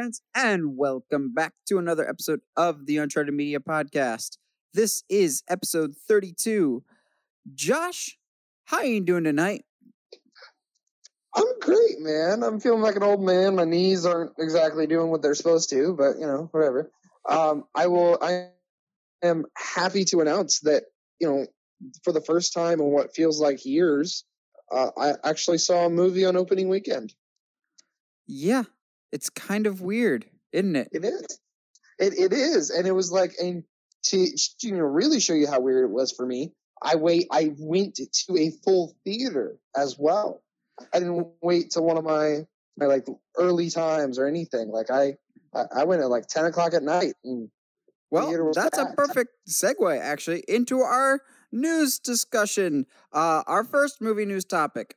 fans, and welcome back to another episode of the Uncharted Media Podcast. This is episode 32. Josh, how are you doing tonight? I'm great, man. I'm feeling like an old man. My knees aren't exactly doing what they're supposed to, but you know, whatever. Um, I will. I am happy to announce that you know, for the first time in what feels like years, uh, I actually saw a movie on opening weekend. Yeah, it's kind of weird, isn't it? It is. It it is, and it was like, and to you know, really show you how weird it was for me. I wait. I went to a full theater as well. I didn't wait till one of my my like early times or anything. Like I I went at like ten o'clock at night. And well, that's packed. a perfect segue actually into our news discussion. Uh, our first movie news topic.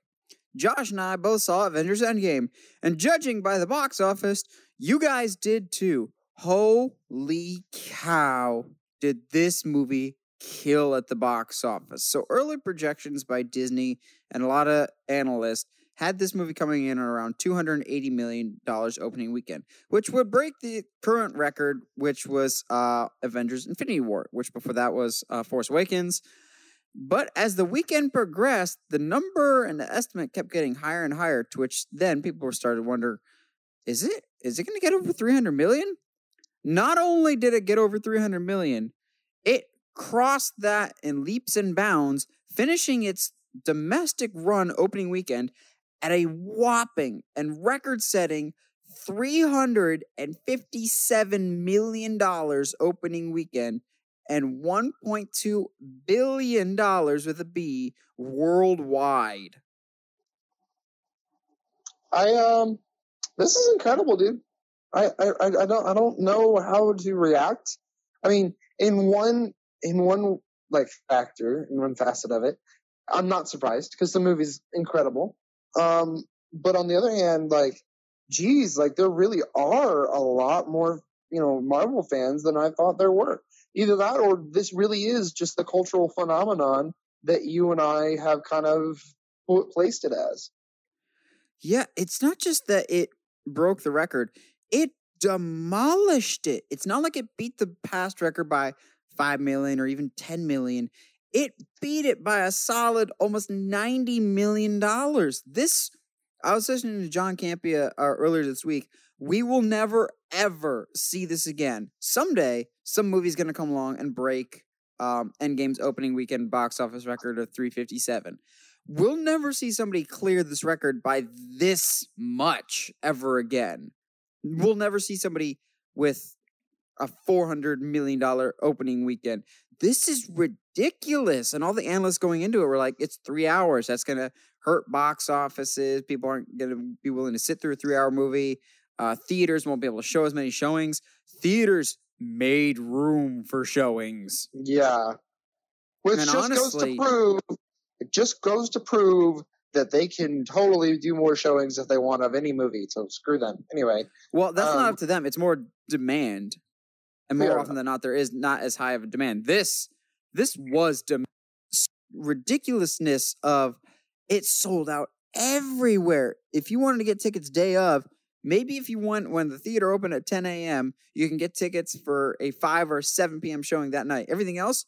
Josh and I both saw Avengers Endgame, and judging by the box office, you guys did too. Holy cow, did this movie kill at the box office? So, early projections by Disney and a lot of analysts had this movie coming in at around $280 million opening weekend, which would break the current record, which was uh, Avengers Infinity War, which before that was uh, Force Awakens. But as the weekend progressed, the number and the estimate kept getting higher and higher, to which then people started to wonder, is it is it going to get over 300 million? Not only did it get over 300 million, it crossed that in leaps and bounds, finishing its domestic run opening weekend at a whopping and record-setting $357 million opening weekend and $1.2 billion with a B worldwide. I um this is incredible, dude. I, I I don't I don't know how to react. I mean, in one in one like factor, in one facet of it, I'm not surprised because the movie's incredible. Um, but on the other hand, like, geez, like there really are a lot more, you know, Marvel fans than I thought there were. Either that or this really is just the cultural phenomenon that you and I have kind of placed it as. Yeah, it's not just that it broke the record, it demolished it. It's not like it beat the past record by 5 million or even 10 million. It beat it by a solid almost $90 million. This, I was listening to John Campea uh, earlier this week. We will never, ever see this again. Someday, some movie's going to come along and break um, Endgame's opening weekend box office record of 357. We'll never see somebody clear this record by this much ever again. We'll never see somebody with a $400 million opening weekend. This is ridiculous. And all the analysts going into it were like, it's three hours. That's going to hurt box offices. People aren't going to be willing to sit through a three hour movie. Uh, theaters won't be able to show as many showings. Theaters made room for showings. Yeah. Which and just honestly, goes to prove it just goes to prove that they can totally do more showings if they want of any movie. So screw them. Anyway. Well, that's um, not up to them. It's more demand. And more often than not, there is not as high of a demand. This this was dem- ridiculousness of it sold out everywhere. If you wanted to get tickets day of, maybe if you went when the theater opened at 10 a.m., you can get tickets for a 5 or 7 p.m. showing that night. Everything else,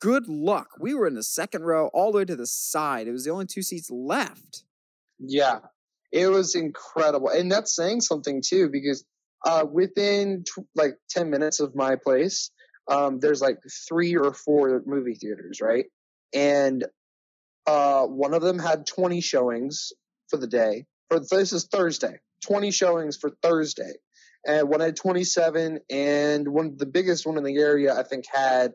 good luck. We were in the second row all the way to the side. It was the only two seats left. Yeah, it was incredible. And that's saying something too, because uh, within like 10 minutes of my place, um, there's like three or four movie theaters, right? And uh, one of them had 20 showings for the day. For this is Thursday, 20 showings for Thursday, and one had 27, and one the biggest one in the area I think had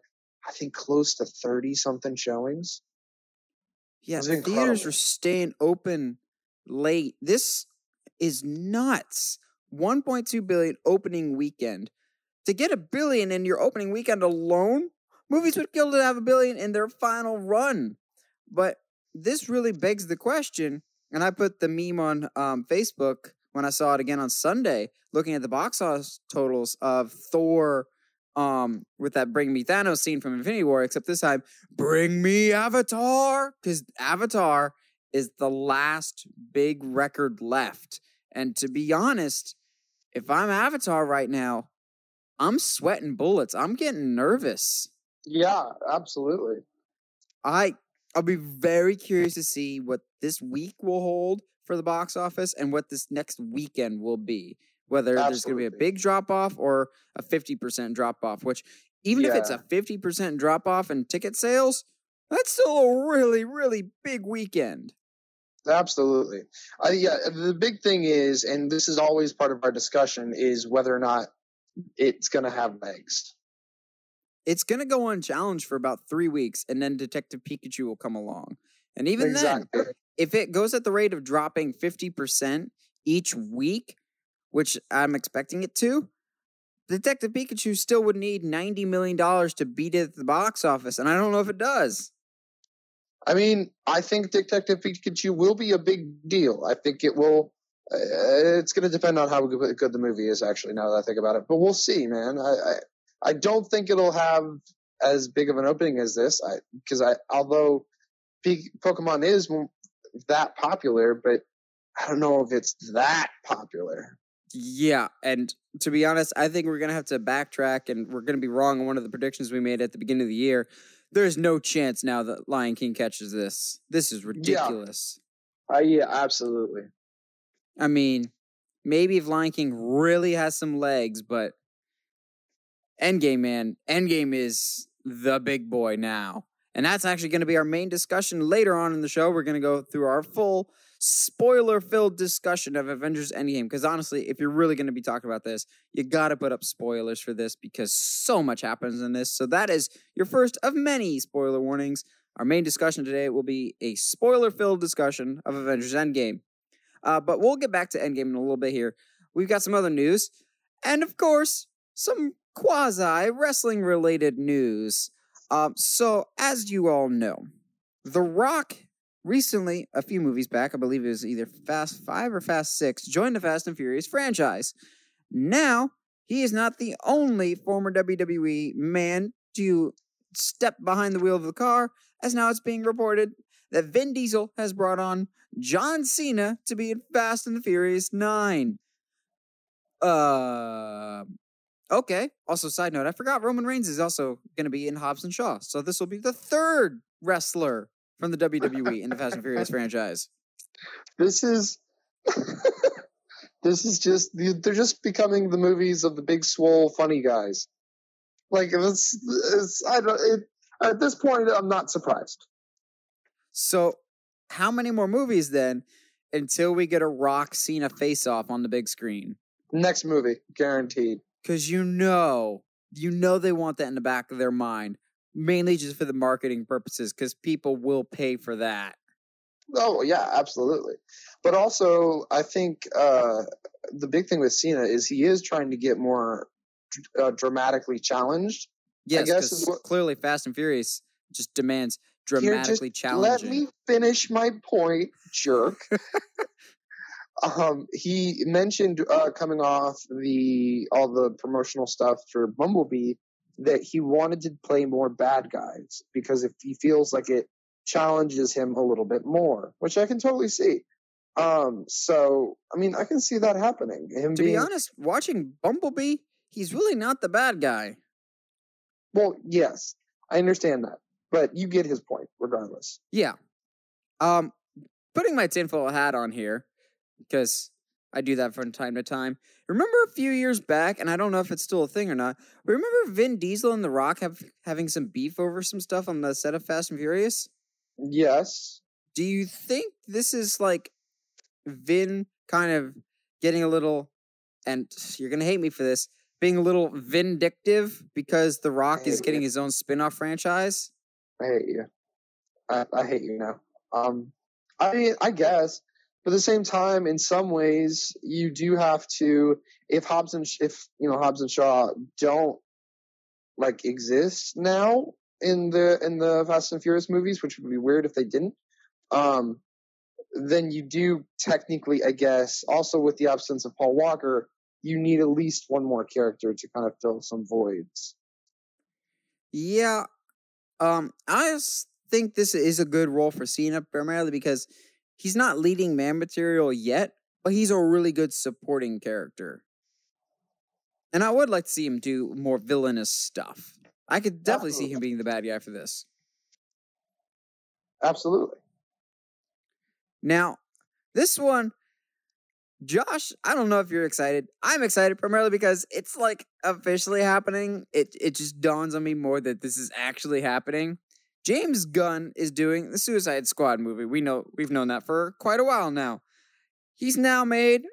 I think close to 30 something showings. Yeah, the theaters are staying open late. This is nuts. 1.2 billion opening weekend. To get a billion in your opening weekend alone, movies would kill to have a billion in their final run. But this really begs the question, and I put the meme on um, Facebook when I saw it again on Sunday, looking at the box office totals of Thor um, with that Bring Me Thanos scene from Infinity War, except this time, Bring Me Avatar, because Avatar is the last big record left. And to be honest, if I'm Avatar right now, I'm sweating bullets. I'm getting nervous. Yeah, absolutely. I I'll be very curious to see what this week will hold for the box office and what this next weekend will be. Whether there's going to be a big drop off or a 50% drop off, which even if it's a 50% drop off in ticket sales, that's still a really, really big weekend. Absolutely. Uh, yeah, the big thing is, and this is always part of our discussion, is whether or not it's going to have legs. It's going to go unchallenged for about three weeks, and then Detective Pikachu will come along. And even then, if it goes at the rate of dropping 50% each week, which I'm expecting it to, Detective Pikachu still would need $90 million to beat it at the box office. And I don't know if it does. I mean, I think Detective Pikachu will be a big deal. I think it will. Uh, it's going to depend on how good, good the movie is, actually. Now that I think about it, but we'll see, man. I I, I don't think it'll have as big of an opening as this. I because I although P- Pokemon is that popular, but I don't know if it's that popular. Yeah. And to be honest, I think we're going to have to backtrack and we're going to be wrong on one of the predictions we made at the beginning of the year. There's no chance now that Lion King catches this. This is ridiculous. Uh, yeah, absolutely. I mean, maybe if Lion King really has some legs, but Endgame, man, Endgame is the big boy now. And that's actually going to be our main discussion later on in the show. We're going to go through our full spoiler filled discussion of Avengers Endgame. Because honestly, if you're really going to be talking about this, you got to put up spoilers for this because so much happens in this. So that is your first of many spoiler warnings. Our main discussion today will be a spoiler filled discussion of Avengers Endgame. Uh, but we'll get back to Endgame in a little bit here. We've got some other news, and of course, some quasi wrestling related news. Um, so, as you all know, The Rock recently, a few movies back, I believe it was either Fast Five or Fast Six, joined the Fast and Furious franchise. Now, he is not the only former WWE man to step behind the wheel of the car, as now it's being reported that Vin Diesel has brought on John Cena to be in Fast and the Furious 9. Uh, okay. Also, side note, I forgot Roman Reigns is also going to be in Hobbs and Shaw. So this will be the third wrestler from the WWE in the Fast and Furious franchise. This is this is just they're just becoming the movies of the big swole funny guys. Like it's, it's I don't it, at this point I'm not surprised. So, how many more movies then until we get a Rock Cena face off on the big screen? Next movie guaranteed. Because you know, you know they want that in the back of their mind, mainly just for the marketing purposes, because people will pay for that. Oh yeah, absolutely. But also, I think uh, the big thing with Cena is he is trying to get more uh, dramatically challenged. Yes, guess because what- clearly Fast and Furious just demands Here, just dramatically Let me finish my point, jerk. um, he mentioned uh, coming off the all the promotional stuff for Bumblebee that he wanted to play more bad guys because if he feels like it challenges him a little bit more, which I can totally see. Um, so I mean, I can see that happening. Him to being, be honest, watching Bumblebee, he's really not the bad guy. well, yes, I understand that, but you get his point regardless. Yeah. Um, putting my tinfoil hat on here because I do that from time to time. Remember a few years back, and I don't know if it's still a thing or not. Remember Vin Diesel and The Rock have having some beef over some stuff on the set of Fast and Furious. Yes, Do you think this is like Vin kind of getting a little, and you're gonna hate me for this, being a little vindictive because The Rock is getting you. his own spin-off franchise? I hate you. I, I hate you now. Um, I mean, I guess, but at the same time, in some ways, you do have to. If Hobbs and if you know Hobbs and Shaw don't like exist now in the in the Fast and Furious movies, which would be weird if they didn't. Um, then you do technically, I guess, also with the absence of Paul Walker, you need at least one more character to kind of fill some voids. Yeah. Um, I think this is a good role for Cena primarily because he's not leading man material yet, but he's a really good supporting character. And I would like to see him do more villainous stuff. I could definitely see him being the bad guy for this. Absolutely. Now, this one, Josh, I don't know if you're excited. I'm excited primarily because it's like officially happening. It it just dawns on me more that this is actually happening. James Gunn is doing the Suicide Squad movie. We know we've known that for quite a while now. He's now made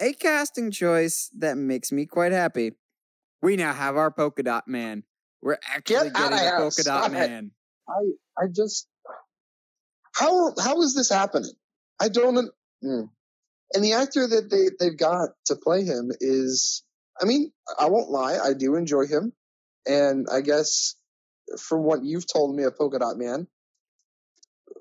a casting choice that makes me quite happy. We now have our polka dot man. We're actually outta getting a polka dot man. I I just how how is this happening? I don't. hmm. And the actor that they they've got to play him is, I mean, I won't lie, I do enjoy him, and I guess from what you've told me of Polka Dot Man,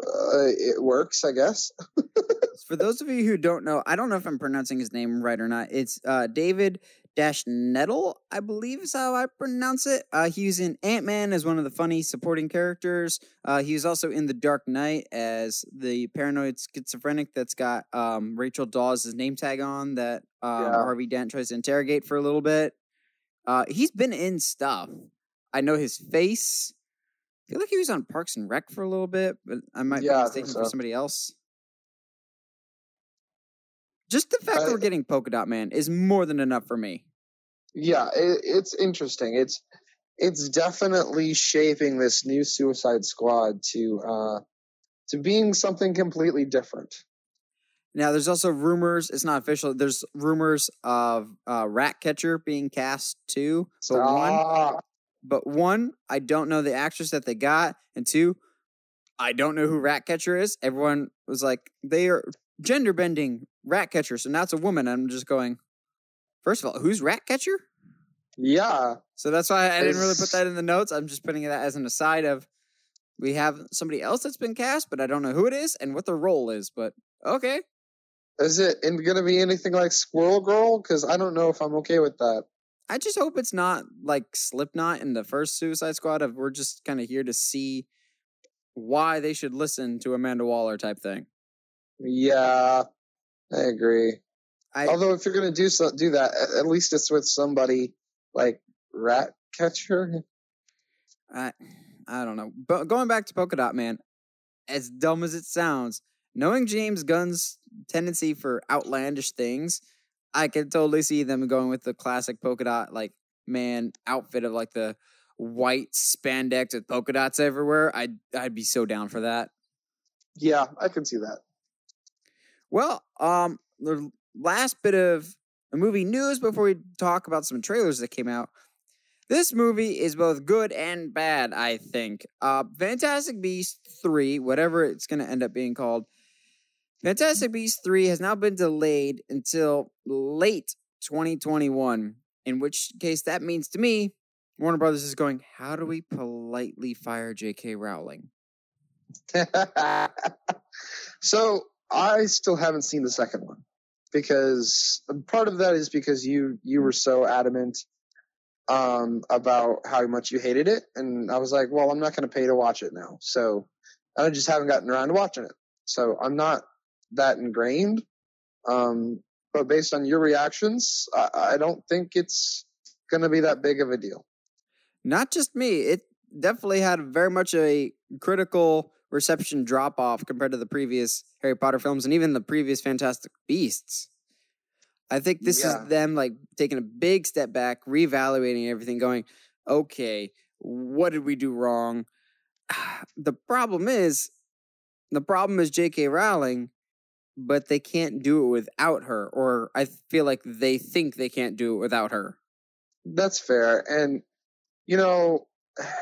uh, it works. I guess. For those of you who don't know, I don't know if I'm pronouncing his name right or not. It's uh, David Dash Nettle, I believe is how I pronounce it. Uh, he was in Ant Man as one of the funny supporting characters. Uh, he was also in The Dark Knight as the paranoid schizophrenic that's got um, Rachel Dawes' name tag on that um, Yeah. Harvey Dent tries to interrogate for a little bit. Uh, he's been in stuff. I know his face. I feel like he was on Parks and Rec for a little bit, but I might Yeah, be mistaken for somebody else. Just the fact that we're getting Polka Dot Man is more than enough for me. Yeah, it, it's interesting. It's it's definitely shaping this new Suicide Squad to uh to being something completely different. Now, there's also rumors. It's not official. There's rumors of uh, Ratcatcher being cast too. But one. But one, I don't know the actress that they got, and two, I don't know who Ratcatcher is. Everyone was like, they are gender bending Ratcatcher, so now it's a woman. I'm just going. First of all, who's Ratcatcher? Yeah, So that's why I didn't really put that in the notes. I'm just putting that as an aside of we have somebody else that's been cast, but I don't know who it is and what their role is. But okay, is it going to be anything like Squirrel Girl? Because I don't know if I'm okay with that. I just hope it's not like Slipknot in the first Suicide Squad. Of we're just kind of here to see why they should listen to Amanda Waller type thing. Yeah, I agree. I Although if you're going to do so, do that, at least it's with somebody like Ratcatcher. I I don't know. But going back to Polka Dot Man, as dumb as it sounds, knowing James Gunn's tendency for outlandish things, I could totally see them going with the classic polka dot like man outfit of like the white spandex with polka dots everywhere. I'd I'd be so down for that. Yeah, I can see that. Well, um, the last bit of movie news before we talk about some trailers that came out. This movie is both good and bad, I think. Uh, Fantastic Beasts 3, whatever it's going to end up being called, Fantastic Beasts 3 has now been delayed until late 2021, in which case that means to me, Warner Brothers is going, how do we politely fire J.K. Rowling? so I still haven't seen the second one because part of that is because you you were so adamant um, about how much you hated it, and I was like, well, I'm not going to pay to watch it now, so I just haven't gotten around to watching it. So I'm not that ingrained. Um, but based on your reactions, I, I don't think it's going to be that big of a deal. Not just me. It definitely had very much a critical reception drop off compared to the previous Harry Potter films and even the previous Fantastic Beasts. I think this Yeah. is them like taking a big step back, reevaluating everything, going, okay, what did we do wrong? The problem is, the problem is J.K. Rowling, but they can't do it without her, or I feel like they think they can't do it without her. That's fair. And, you know,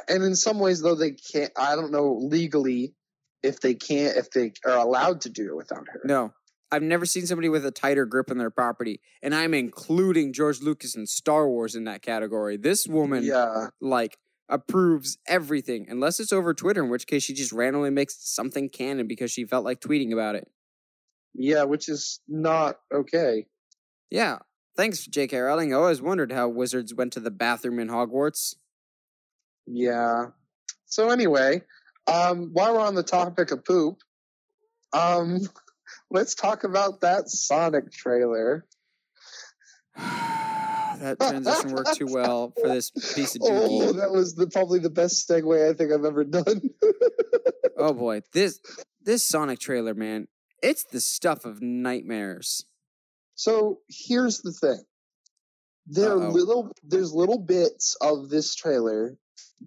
and in some ways, though, they can't, I don't know legally if they can't, if they are allowed to do it without her. No. I've never seen somebody with a tighter grip on their property. And I'm including George Lucas and Star Wars in that category. This woman, Yeah. like, approves everything, unless it's over Twitter, in which case she just randomly makes something canon because she felt like tweeting about it. Yeah, which is not okay. Yeah. Thanks, J.K. Rowling. I always wondered how wizards went to the bathroom in Hogwarts. Yeah. So anyway, um, while we're on the topic of poop, um, let's talk about that Sonic trailer. that transition worked too well for this piece of Oh, that was the probably the best segue I think I've ever done. Oh boy, this this Sonic trailer, man, it's the stuff of nightmares. So here's the thing. There are Uh-oh. little there's little bits of this trailer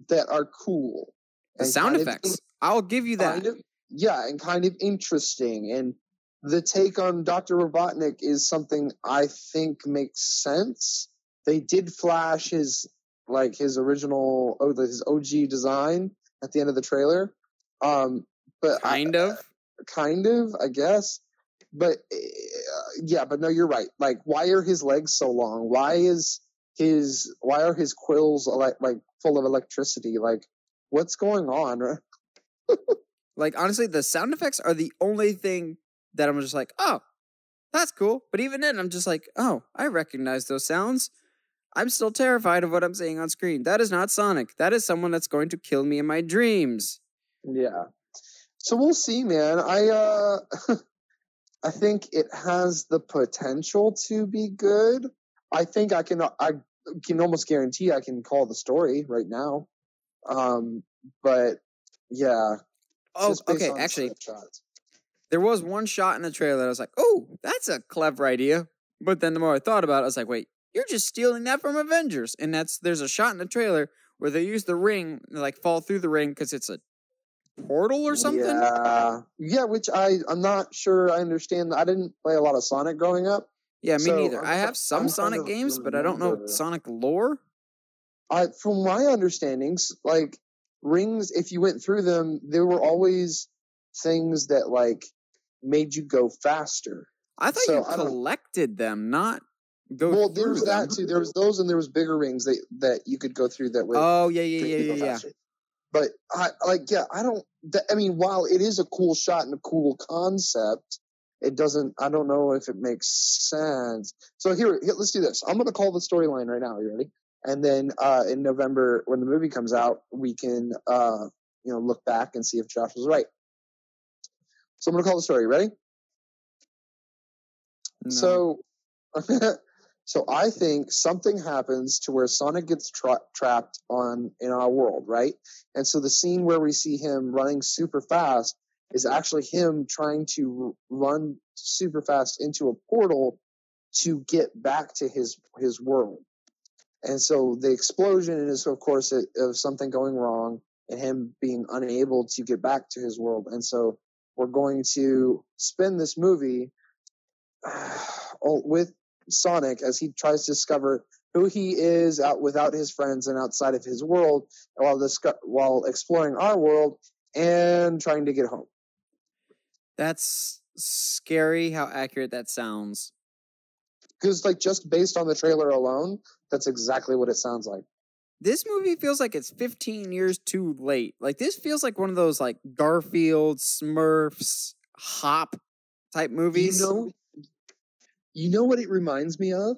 that are cool. The sound kind of effects, I'll give you that. kind of yeah, and kind of interesting. And the take on Dr. Robotnik is something I think makes sense. They did flash his like his original oh his OG design at the end of the trailer. Um but I- Kind of. Kind of, I guess. But uh, yeah, but no, you're right. Like, why are his legs so long? Why is his why are his quills like like full of electricity? Like, what's going on? Like honestly, the sound effects are the only thing that I'm just like, oh, that's cool. But even then, I'm just like, oh, I recognize those sounds. I'm still terrified of what I'm seeing on screen. That is not Sonic. That is someone that's going to kill me in my dreams. Yeah. So we'll see, man. I uh I think it has the potential to be good. I think I can I can almost guarantee I can call the story right now. Um but yeah. Oh, okay. Actually, there was one shot in the trailer that I was like, oh, that's a clever idea. But then the more I thought about it, I was like, wait, you're just stealing that from Avengers. And that's there's a shot in the trailer where they use the ring, like fall through the ring because it's a portal or something. Yeah, yeah. Which I I'm not sure I understand. I didn't play a lot of Sonic growing up. Yeah, me So, neither. I have some I'm Sonic games, but I don't know Sonic lore. I from my understandings, like rings, if you went through them, there were always things that like made you go faster. I thought So, you collected them, not go well, there was them. that too. There was those, and there was bigger rings that that you could go through that would Oh yeah, yeah, yeah, yeah, yeah. But I like, yeah, I don't. I mean, while it is a cool shot and a cool concept, it doesn't. I don't know if it makes sense. So here, here let's do this. I'm going to call the storyline right now. You ready? And then uh, in November, when the movie comes out, we can uh, you know look back and see if Josh was right. So I'm going to call the story. Ready? No. So, so I think something happens to where Sonic gets tra- trapped on in our world, right? And so the scene where we see him running super fast is actually him trying to run super fast into a portal to get back to his his world. And so the explosion is, of course, it, of something going wrong and him being unable to get back to his world. And so we're going to spend this movie oh, with Sonic as he tries to discover who he is out without his friends and outside of his world while disco- while exploring our world and trying to get home. That's scary how accurate that sounds. Because like just based on the trailer alone, that's exactly what it sounds like. This movie feels like it's 15 years too late. Like this feels like one of those like Garfield, Smurfs, Hop type movies. You know, you know what it reminds me of?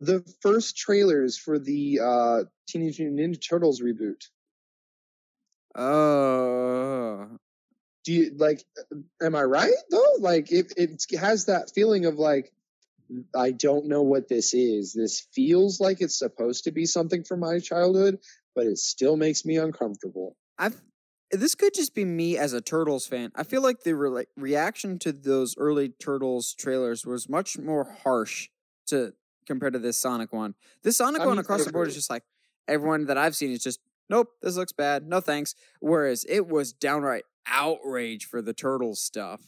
The first trailers for the uh, Teenage Mutant Ninja Turtles reboot. Oh. do you like am i right though like it, it has that feeling of like i don't know what this is this feels like it's supposed to be something from my childhood but it still makes me uncomfortable I've this could just be me as a Turtles fan. I feel like the re- reaction to those early Turtles trailers was much more harsh to compared to this Sonic one. This Sonic I one mean, across the board is just like everyone that I've seen is just nope, this looks bad, no thanks. Whereas it was downright outrage for the Turtles stuff.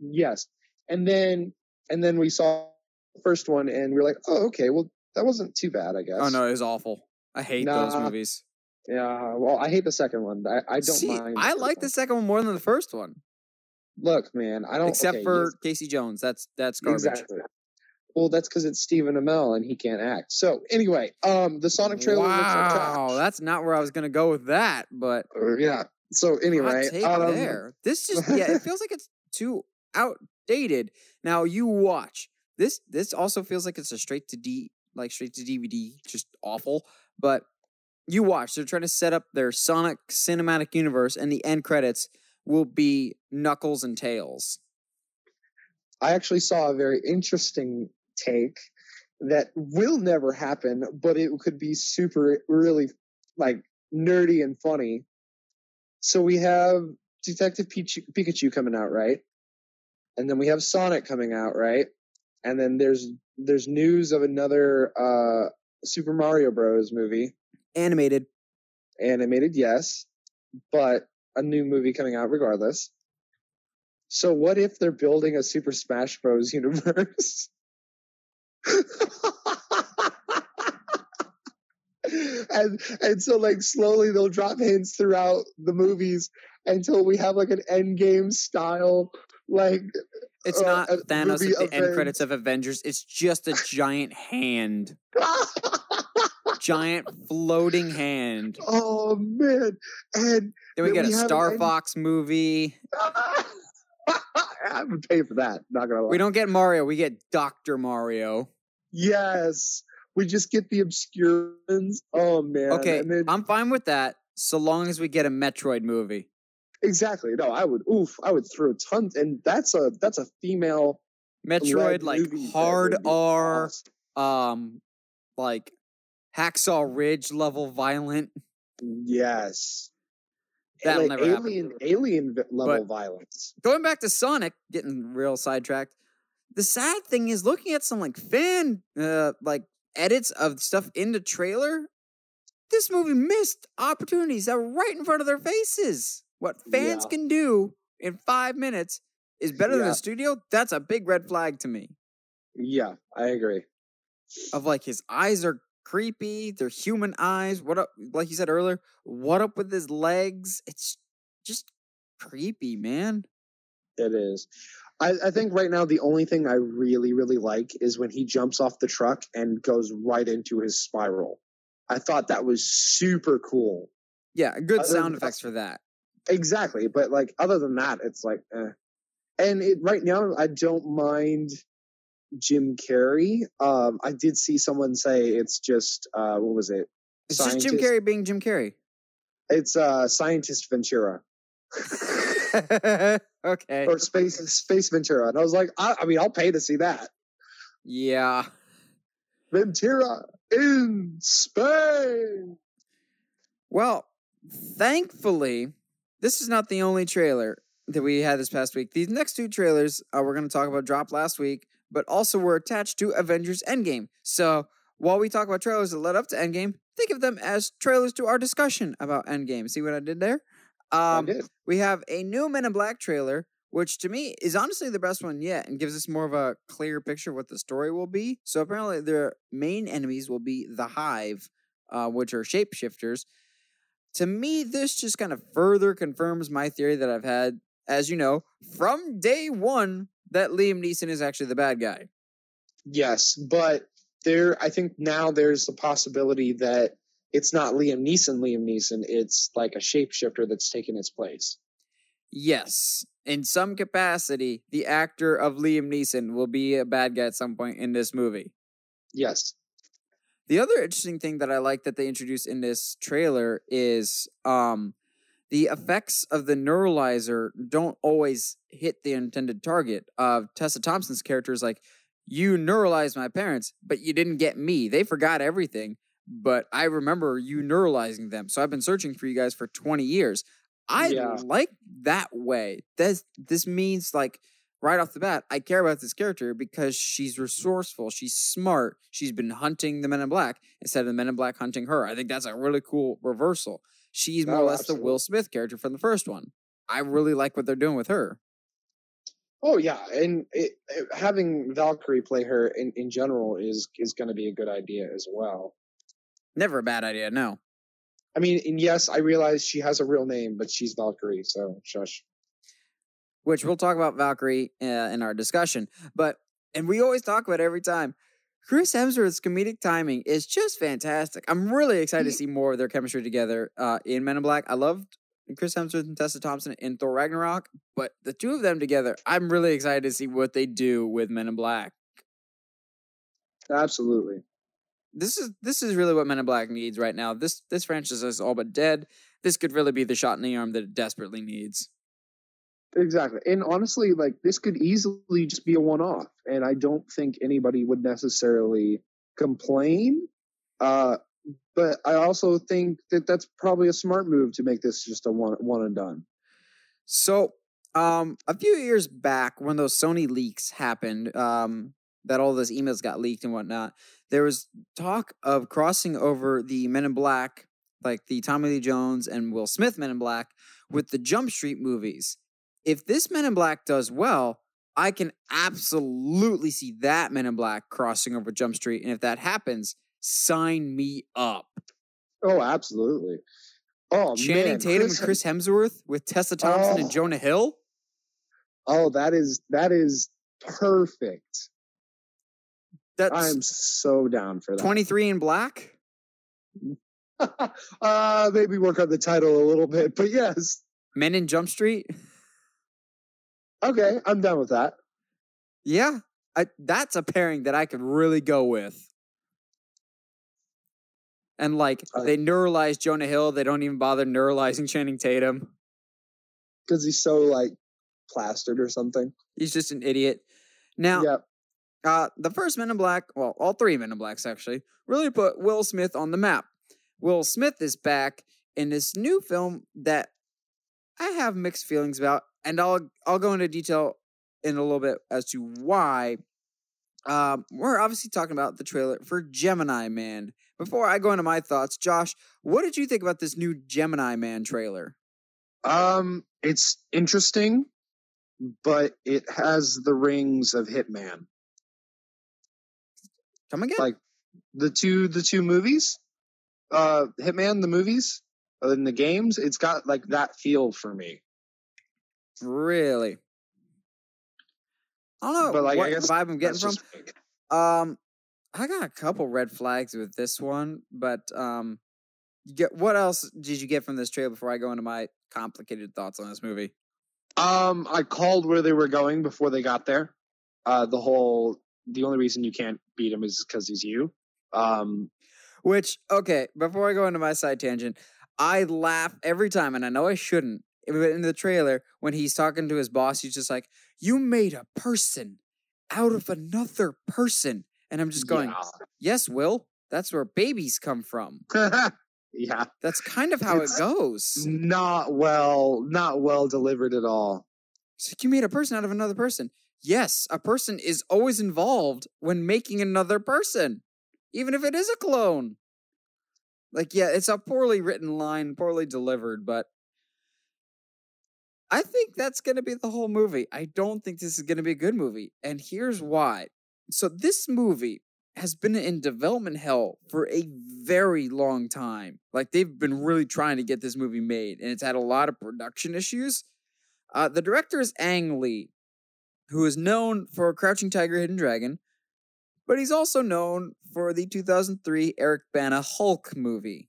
yes and then and then we saw the first one and we are like oh okay well that wasn't too bad i oh, guess Oh no, it was awful. I hate those movies. Yeah well i hate the second one i, I don't See, mind I like one. the second one more than the first one, look man i don't except okay, for yes. Casey Jones. That's that's garbage. Exactly. Well, that's because it's Stephen Amell and he can't act. So anyway, um, the Sonic trailer looks like trash. Wow, that's not where I was gonna go with that, but Uh, yeah. So anyway, um, there. This just yeah, it feels like it's too outdated. Now you watch this. This also feels like it's a straight to D, like straight to DVD, just awful. But you watch. They're trying to set up their Sonic cinematic universe, and the end credits will be Knuckles and Tails. I actually saw a very interesting take that will never happen, but it could be super, really like nerdy and funny. So we have Detective Pikachu coming out, right? And then we have Sonic coming out, right? And then there's there's news of another uh Super Mario Bros. movie, Animated. animated, yes, but a new movie coming out regardless. So what if they're building a Super Smash Bros. universe? and and so like slowly they'll drop hints throughout the movies until we have like an end game style like It's uh, not Thanos at the end credits of Avengers. It's just a giant hand. Giant floating hand. oh man and Then we Then get we a Star Fox movie. I would pay for that. Not gonna lie. We don't get Mario, we get Dr. Mario. Yes, we just get the obscure ones. Oh man. Okay, then, I'm fine with that so long as we get a Metroid movie. exactly. No, I would. Oof, I would throw tons, and that's a that's a female Metroid like hard R, awesome. um, like Hacksaw Ridge level violent. Yes. That'll like never happen. alien alien level But- violence. Going back to Sonic, getting real sidetracked. The sad thing is looking at some like fan uh like edits of stuff in the trailer. This movie missed opportunities that were right in front of their faces. What fans Yeah. can do in five minutes is better than the studio. That's a big red flag to me. Yeah, I agree. Of like his eyes are creepy, they're human eyes. What up like you said earlier, what up with his legs? It's just creepy, man. It is. I, I think right now the only thing I really, really like is when he jumps off the truck and goes right into his spiral. I thought that was super cool. Yeah, good Other sound effects for that. Exactly, but like other than that, it's like, eh. and it, right now I don't mind Jim Carrey. Um, I did see someone say it's just uh, what was it? It's just Jim Carrey being Jim Carrey. It's uh, Scientist Ventura okay. or Space Space Ventura, and I was like, I, I mean, I'll pay to see that Yeah. Ventura in space. Well, thankfully, this is not the only trailer that we had this past week. These next two trailers uh, we're going to talk about dropped last week, but also were attached to Avengers Endgame. So while we talk about trailers that led up to Endgame, think of them as trailers to our discussion about Endgame. See what I did there? I Um, did. we have a new Men in Black trailer, which to me is honestly the best one yet and gives us more of a clear picture of what the story will be. So apparently, their main enemies will be the Hive, uh, which are shapeshifters. To me, this just kind of further confirms my theory that I've had, as you know, from day one that Liam Neeson is actually the bad guy. Yes, but there, I think now there's the possibility that it's not Liam Neeson. Liam Neeson. It's like a shapeshifter that's taken its place. Yes, in some capacity, the actor of Liam Neeson will be a bad guy at some point in this movie. Yes. The other interesting thing that I like that they introduced in this trailer is um the effects of the neuralizer don't always hit the intended target. Uh Tessa Thompson's character is like, you neuralized my parents, but you didn't get me. They forgot everything, but I remember you neuralizing them. So I've been searching for you guys for 20 years. I Yeah. like that way. This this means like right off the bat, I care about this character because she's resourceful, she's smart, she's been hunting the Men in Black instead of the Men in Black hunting her. I think that's a really cool reversal. She's more Oh, or less the Will. Smith character from the first one. I really like what they're doing with her. Oh yeah, and it, it- having Valkyrie play her in, in general is is going to be a good idea as well. Never a bad idea, no. I mean, and yes, I realize she has a real name, but she's Valkyrie, so shush. Which we'll talk about Valkyrie uh, in our discussion. But, and we always talk about it every time. Chris Hemsworth's comedic timing is just fantastic. I'm really excited to see more of their chemistry together uh, in Men in Black. I loved Chris Hemsworth and Tessa Thompson in Thor Ragnarok, but the two of them together, I'm really excited to see what they do with Men in Black. Absolutely. This is this is really what Men in Black needs right now. This this franchise is all but dead. This could really be the shot in the arm that it desperately needs. Exactly. And honestly, like this could easily just be a one off. And I don't think anybody would necessarily complain. Uh, but I also think that that's probably a smart move to make this just a one one and done. So, um, a few years back, when those Sony leaks happened, um, that all those emails got leaked and whatnot, there was talk of crossing over the Men in Black, like the Tommy Lee Jones and Will Smith Men in Black, with the Jump Street movies. If this Men in Black does well, I can absolutely see that Men in Black crossing over Jump Street. And if that happens, sign me up. Oh, absolutely. Oh, Channing man. Tatum Chris, and Chris Hemsworth with Tessa Thompson Oh. and Jonah Hill. Oh, that is that is perfect. That's I'm so down for that. 23 in black. uh maybe work on the title a little bit, but yes. Men in Jump Street. Okay, I'm done with that. Yeah, I, that's a pairing that I could really go with. And like Uh, they neuralize Jonah Hill, they don't even bother neuralizing Channing Tatum. Because he's so like plastered or something. He's just an idiot. Now, Yep. uh, the first Men in Black, well, all three Men in Blacks actually, really put Will Smith on the map. Will Smith is back in this new film that I have mixed feelings about, and I'll I'll go into detail in a little bit as to why. Um, we're obviously talking about the trailer for Gemini Man. Before I go into my thoughts, Josh, what did you think about this new Gemini Man trailer? Um, it's interesting, but it has the rings of Hitman. Come again? Like the two the two movies, uh, Hitman the movies and the games. It's got like that feel for me. really? I don't know But like, what I guess vibe I'm getting from. just. Um, I got a couple red flags with this one, but um, you get what else did you get from this trailer before I go into my complicated thoughts on this movie? Um, I called where they were going before they got there. Uh, the whole the only reason you can't beat him is because he's you. Um, Which okay, before I go into my side tangent, I laugh every time, and I know I shouldn't. Eh, but In the trailer, when he's talking to his boss, he's just like, "You made a person out of another person," and I'm just going, "Yes, Will, that's where babies come from. yeah. yeah, That's kind of how it goes." not well, not well delivered at all. It's like you made a person out of another person. Yes, a person is always involved when making another person, even if it is a clone. Like, yeah, it's a poorly written line, poorly delivered, but I think that's going to be the whole movie. I don't think this is going to be a good movie. And here's why. So, this movie has been in development hell for a very long time. Like, they've been really trying to get this movie made, and it's had a lot of production issues. Uh, the director is Ang Lee, who is known for Crouching Tiger, Hidden Dragon, but he's also known for the 2003 Eric Bana Hulk movie.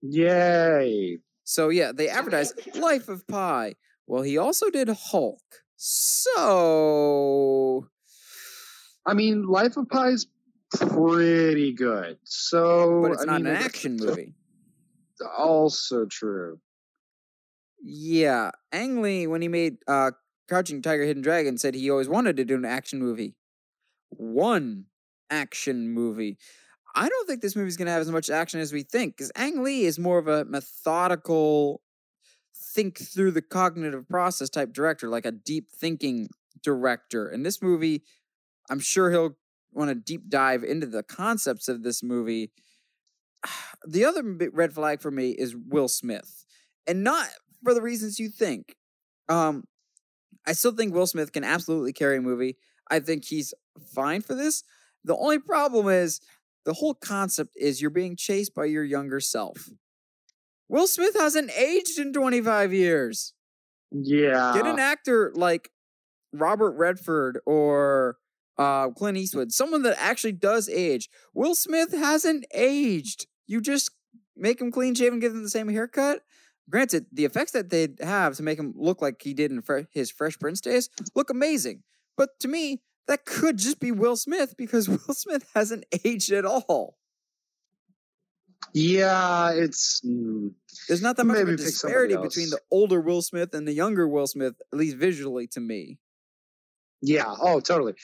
Yay! So yeah, they advertised Life of Pi. Well, he also did Hulk. So I mean, Life of Pi is pretty good. So, but it's I not mean, an action movie. Also true. Yeah, Ang Lee, when he made uh, Crouching Tiger, Hidden Dragon, said he always wanted to do an action movie. One action movie. I don't think this movie's gonna have as much action as we think, because Ang Lee is more of a methodical, think through the cognitive process type director, like a deep thinking director. And this movie, I'm sure he'll want to deep dive into the concepts of this movie. The other red flag for me is Will Smith, and not for the reasons you think. Um, I still think Will Smith can absolutely carry a movie. I think he's fine for this. The only problem is the whole concept is you're being chased by your younger self. Will Smith hasn't aged in 25 years. Yeah. Get an actor like Robert Redford or uh, Clint Eastwood, someone that actually does age. Will Smith hasn't aged. You just make him clean shaven, give him the same haircut. Granted, the effects that they have to make him look like he did in fre- his Fresh Prince days look amazing. But to me, that could just be Will Smith because Will Smith hasn't aged at all. Yeah, it's. Mm, There's not that much of a disparity between the older Will Smith and the younger Will Smith, at least visually to me. yeah. Oh, totally.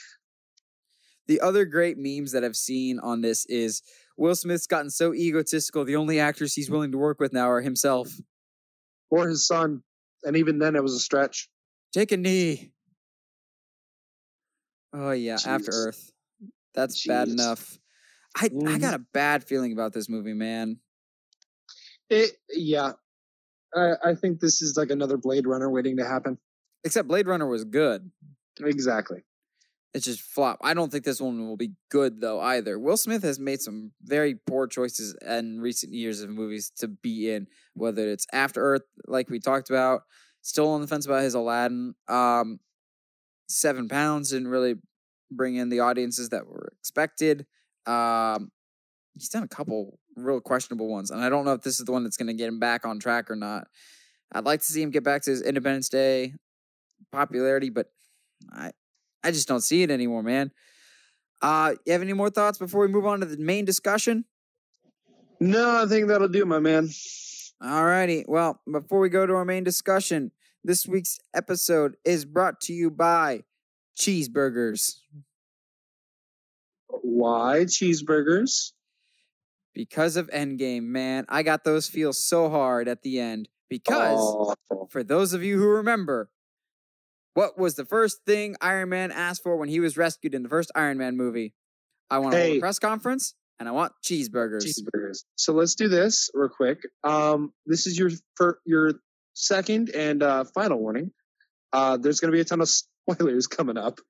The other great memes that I've seen on this is Will Smith's gotten so egotistical. The only actors he's willing to work with now are himself. Or his son, and even then it was a stretch. Take a knee. Oh yeah, After Earth. That's bad enough. I I Mhm. got a bad feeling about this movie, man. It. Yeah. I, I think this is like another Blade Runner waiting to happen. Except Blade Runner was good. Exactly. It's just flop. I don't think this one will be good though either. Will Smith has made some very poor choices in recent years of movies to be in, whether it's After Earth, like we talked about, still on the fence about his Aladdin. Um, Seven Pounds didn't really bring in the audiences that were expected. Um, he's done a couple real questionable ones, and I don't know if this is the one that's going to get him back on track or not. I'd like to see him get back to his Independence Day popularity, but I I just don't see it anymore, man. Uh, you have any more thoughts before we move on to the main discussion? No, I think that'll do, my man. Alrighty. Well, before we go to our main discussion, this week's episode is brought to you by Cheeseburgers. Why cheeseburgers? Because of Endgame, man. I got those feel so hard at the end. Because, Oh, for those of you who remember, what was the first thing Iron Man asked for when he was rescued in the first Iron Man movie? I want hold a press conference and I want cheeseburgers. cheeseburgers. So let's do this real quick. Um, this is your your second and uh, final warning. Uh, there's going to be a ton of spoilers coming up.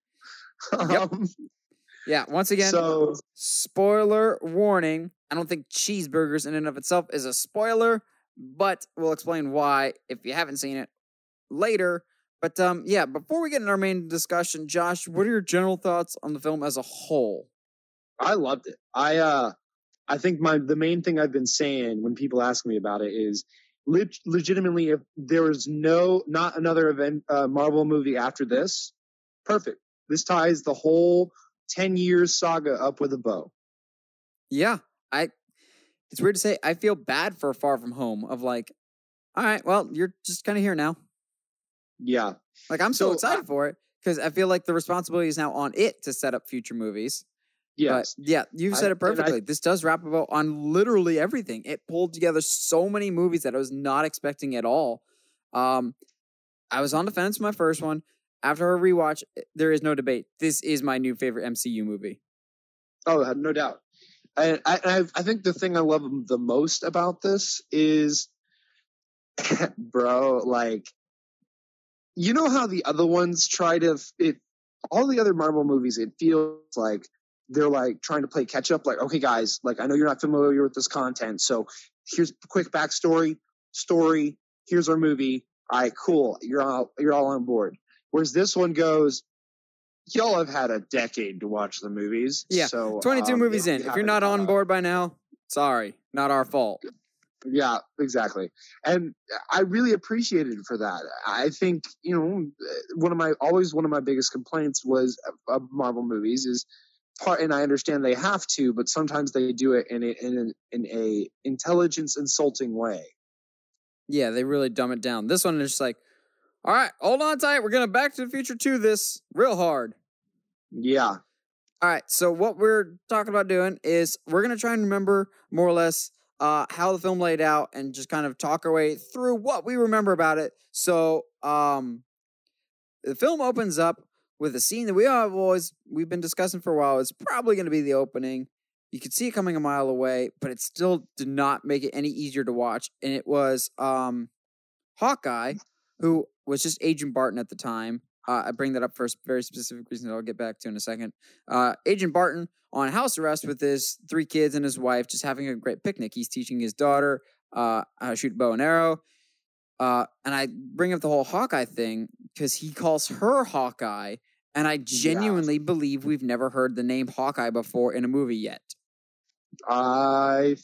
Yep. Um, Yeah, once again, so spoiler warning. I don't think cheeseburgers in and of itself is a spoiler, but we'll explain why if you haven't seen it later. But um, yeah, before we get in our main discussion, Josh, what are your general thoughts on the film as a whole? I loved it. I uh, I think my the main thing I've been saying when people ask me about it is leg- legitimately if there was no not another event uh, Marvel movie after this, perfect. This ties the whole ten years saga up with a bow. Yeah, I. It's weird to say. I feel bad for Far From Home. Of like, all right, well, you're just kind of here now. Yeah, Like, I'm so, So, excited uh, for it because I feel like the responsibility is now on it to set up future movies. Yes. But yeah, you've I- said it and I- perfectly. this does wrap about on literally everything. It pulled together so many movies that I was not expecting at all. Um, I was on the fence my first one. After a rewatch, eh, there is no debate. This is my new favorite MCU movie. Oh, no doubt. And I, I, I think the thing I love the most about this is, bro, like, you know how the other ones try to, it, all the other Marvel movies, it feels like they're like trying to play catch up. Like, okay, guys, like, I know you're not familiar with this content. So here's a quick backstory, story. Here's our movie. All right, cool. You're all, you're all on board. Whereas this one goes, y'all have had a decade to watch the movies. Yeah, So 22 um, movies in. If you're haven't on board by now, sorry, not our fault. Yeah, exactly. And I really appreciated it for that. I think, you know, one of my always one of my biggest complaints was of Marvel movies is part and I understand they have to, but sometimes they do it in a in a, in a intelligence insulting way. Yeah, they really dumb it down. This one is just like, all right, hold on tight. We're gonna Back to the Future 2 this real hard. Yeah. All right. So what we're talking about doing is we're gonna try and remember more or less uh, how the film laid out and just kind of talk our way through what we remember about it. So um, the film opens up with a scene that we have always we've been discussing for a while. It's probably gonna be the opening. You could see it coming a mile away, but it still did not make it any easier to watch. And it was um, Hawkeye, who was just Agent Barton at the time. Uh, I bring that up for a very specific reason that I'll get back to in a second. Uh, Agent Barton on house arrest with his three kids and his wife, just having a great picnic. He's teaching his daughter uh, how to shoot bow and arrow. Uh, and I bring up the whole Hawkeye thing because he calls her Hawkeye, and I genuinely believe we've never heard the name Hawkeye before in a movie yet. I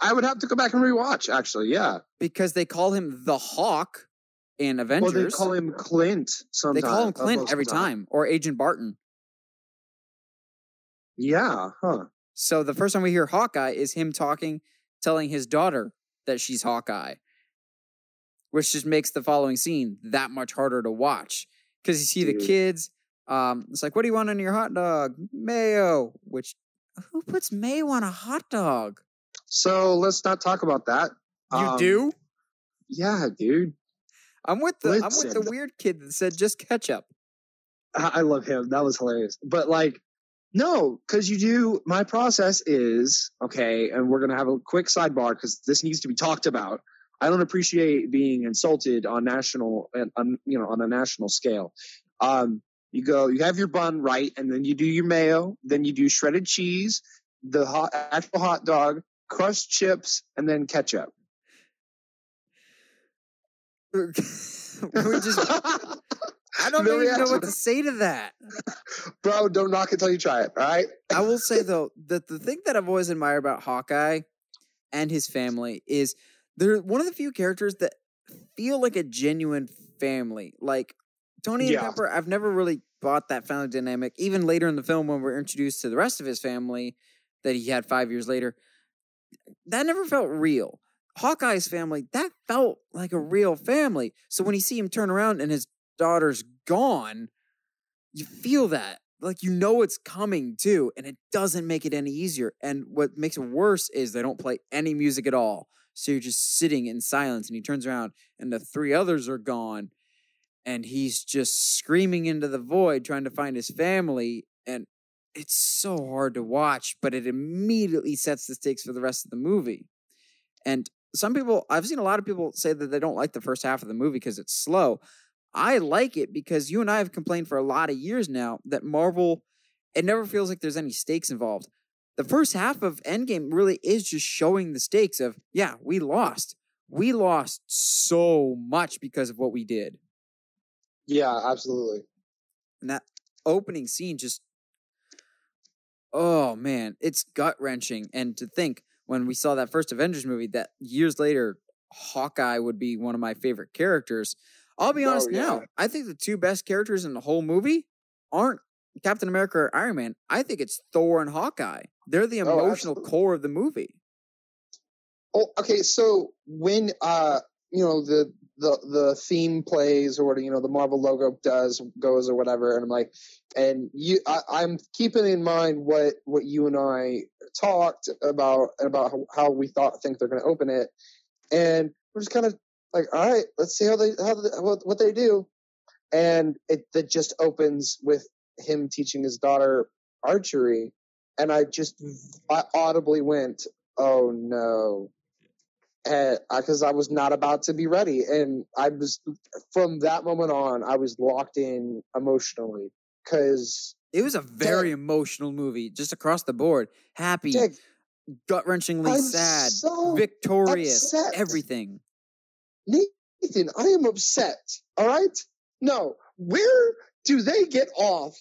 I would have to go back and rewatch, actually, yeah. Because they call him the Hawk in Well, Avengers. they call him Clint sometimes. They call him uh, Clint every the time, or Agent Barton. Yeah, huh. So the first time we hear Hawkeye is him talking, telling his daughter that she's Hawkeye, which just makes the following scene that much harder to watch because you see the kids. Um, it's like, what do you want on your hot dog? Mayo. Which who puts mayo on a hot dog? So let's not talk about that. You Um, do? Yeah, dude. I'm with the I'm with the weird kid that said just ketchup. I, I love him. That was hilarious. But like, no, because you do. My process is okay, and we're gonna have a quick sidebar because this needs to be talked about. I don't appreciate being insulted on national, and on, you know, on a national scale. Um, you go, you have your bun right, and then you do your mayo, then you do shredded cheese, the hot, actual hot dog, crushed chips, and then ketchup. we just I don't The even know what to say to that. Bro, don't knock it till you try it. All right. I will say though that the thing that I've always admired about Hawkeye and his family is they're one of the few characters that feel like a genuine family. Like Tony and Pepper, I've never really bought that family dynamic. Even later in the film, when we're introduced to the rest of his family that he had five years later, that never felt real. Hawkeye's family, that felt like a real family. So when you see him turn around and his daughter's gone, you feel that. Like you know it's coming too, and it doesn't make it any easier. And what makes it worse is they don't play any music at all. So you're just sitting in silence, and he turns around, and the three others are gone, and he's just screaming into the void trying to find his family. And it's so hard to watch, but it immediately sets the stakes for the rest of the movie. And some people, I've seen a lot of people say that they don't like the first half of the movie because it's slow. I like it because you and I have complained for a lot of years now that Marvel, it never feels like there's any stakes involved. The first half of Endgame really is just showing the stakes of, yeah, we lost. We lost so much because of what we did. Yeah, absolutely. And that opening scene just, oh man, it's gut wrenching. And to think when we saw that first Avengers movie that years later, Hawkeye would be one of my favorite characters. I'll be Oh, honest yeah. now, I think the two best characters in the whole movie aren't Captain America or Iron Man. I think it's Thor and Hawkeye. They're the Oh, emotional absolutely. core of the movie. Oh, okay. So when uh, you know the the the theme plays or you know the Marvel logo does goes or whatever, and I'm like, and you, I, I'm keeping in mind what what you and I talked about about how, how we thought think they're going to open it, and we're just kind of like, all right, let's see how they how they, what, what they do, and it that just opens with him teaching his daughter archery, and I just I audibly went, oh no because I was not about to be ready, and I was from that moment on, I was locked in emotionally because It was a very emotional movie, just across the board. Happy, gut wrenchingly sad, so victorious, upset. everything. Nathan, I am upset. All right, no, where do they get off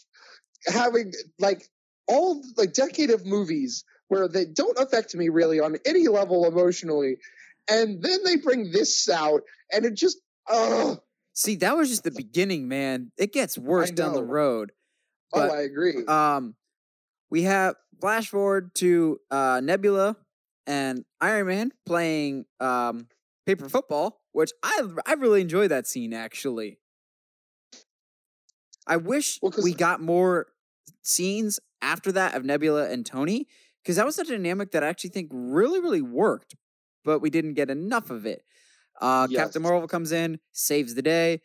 having like all like decade of movies where they don't affect me really on any level emotionally, and then they bring this out, and it just, oh, See, that was just the beginning, man. It gets worse down the road. oh, I agree. Um, we have flash forward to uh, Nebula and Iron Man playing um, paper football, which I I really enjoy that scene actually. I wish Well, we got more scenes after that of Nebula and Tony because that was a dynamic that I actually think really really worked, but we didn't get enough of it. Uh, Captain Marvel comes in, saves the day.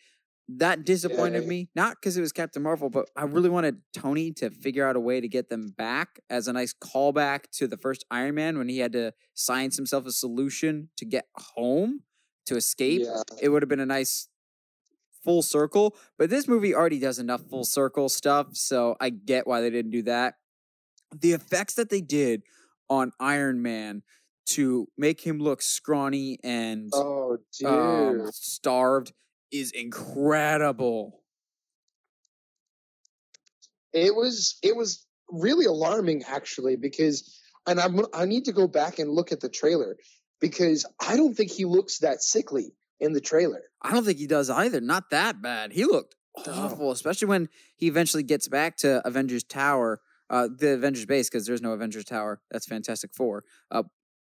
That disappointed Yay. me, not because it was Captain Marvel, but I really wanted Tony to figure out a way to get them back as a nice callback to the first Iron Man when he had to science himself a solution to get home to escape. yeah. It would have been a nice full circle, but this movie already does enough full circle stuff, so I get why they didn't do that. The effects that they did on Iron Man to make him look scrawny and Oh, dude. um, starved is incredible. it was it was really alarming actually because and I'm I need to go back and look at the trailer because I don't think he looks that sickly in the trailer. I don't think he does either. Not that bad. He looked No. awful, especially when he eventually gets back to Avengers Tower uh, the Avengers base because there's no Avengers Tower. That's Fantastic Four. Uh,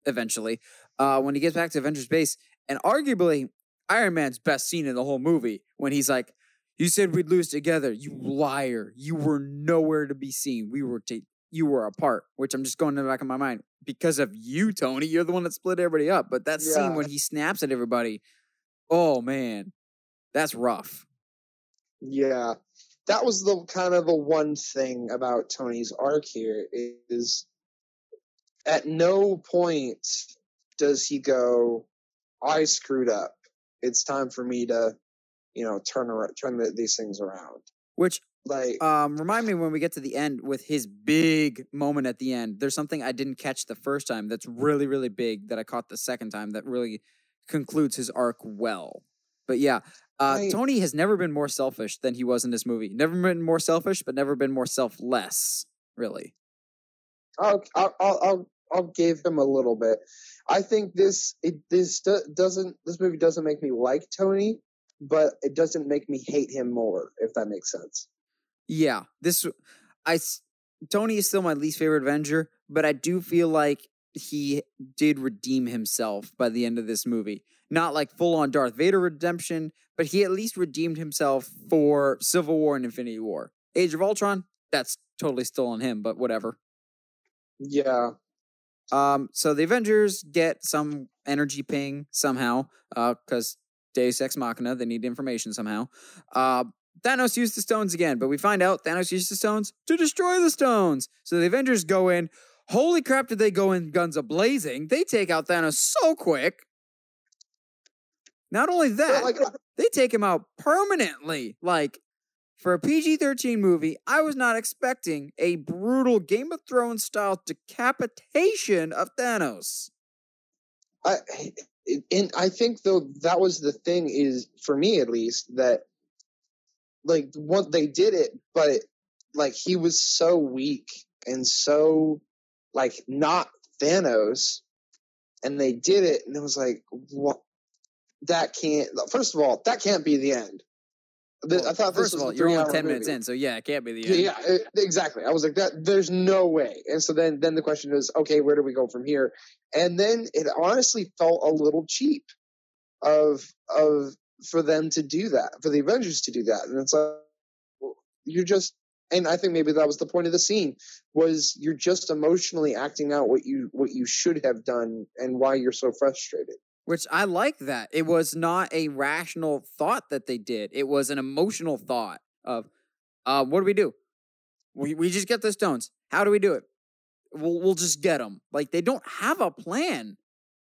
eventually, uh, when he gets back to Avengers base, and arguably Iron Man's best scene in the whole movie when he's like, "You said we'd lose together. You liar. You were nowhere to be seen. We were to you were apart." Which I'm just going in the back of my mind because of you, Tony. You're the one that split everybody up. But that Yeah. scene when he snaps at everybody, oh man, that's rough. Yeah, that was the kind of the one thing about Tony's arc here is at no point does he go, "I screwed up. It's time for me to, you know, turn around, turn the, these things around." Which Like, um remind me when we get to the end with his big moment at the end. There's something I didn't catch the first time that's really really big that I caught the second time that really concludes his arc well. But yeah, uh, I- Tony has never been more selfish than he was in this movie. Never been more selfish, but never been more selfless. Really. I'll, I'll, I'll, I'll, I'll give him a little bit. I think this, it, this do, doesn't, this movie doesn't make me like Tony, but it doesn't make me hate him more, if that makes sense. Yeah, this I Tony is still my least favorite Avenger, but I do feel like he did redeem himself by the end of this movie. Not like full on Darth Vader redemption, but he at least redeemed himself for Civil War and Infinity War. Age of Ultron, that's totally still on him, but whatever. Yeah. Um, so the Avengers get some energy ping somehow, uh, because Deus Ex Machina, they need information somehow. Uh, Thanos used the stones again, but we find out Thanos used the stones to destroy the stones. So the Avengers go in. Holy crap, did they go in guns a blazing? They take out Thanos so quick. Not only that, like, uh, they take him out permanently. Like, for a PG 13 movie, I was not expecting a brutal Game of Thrones style decapitation of Thanos. I and I think though that was the thing is for me at least that like what they did it, but like he was so weak and so like not Thanos, and they did it, and it was like what that can't. First of all, that can't be the end. The- I thought First of all, you're only three-hour 10 minutes in, so yeah, it can't be the end. yeah, e- exactly. I was like that. There's no way. And so then, then the question is, okay, where do we go from here? And then it honestly felt a little cheap of of for them to do that, for the Avengers to do that. And it's like well, you're just. And I think maybe that was the point of the scene was you're just emotionally acting out what you what you should have done and why you're so frustrated. Which I like that. It was not a rational thought that they did. It was an emotional thought of, uh, what do we do? We, we just get the stones. How do we do it? We'll, we'll just get them. Like they don't have a plan,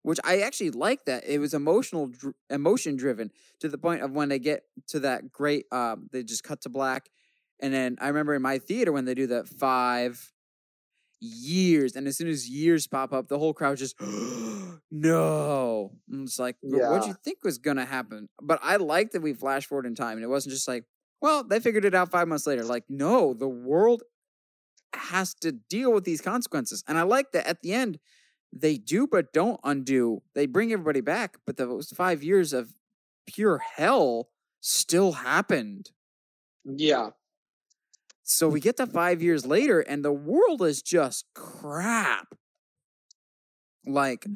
which I actually like that. It was emotional, dr- emotion driven to the point of when they get to that great, um, they just cut to black. And then I remember in my theater when they do that five years, and as soon as years pop up, the whole crowd just no. And it's like, "Wh- what do you think was gonna happen? But I like that we flash forward in time, and it wasn't just like, well, they figured it out five months later. Like, no, the world has to deal with these consequences, and I like that at the end they do but don't undo. They bring everybody back, but those five years of pure hell still happened. Yeah, So we get to five years later, and the world is just crap. Like, mm.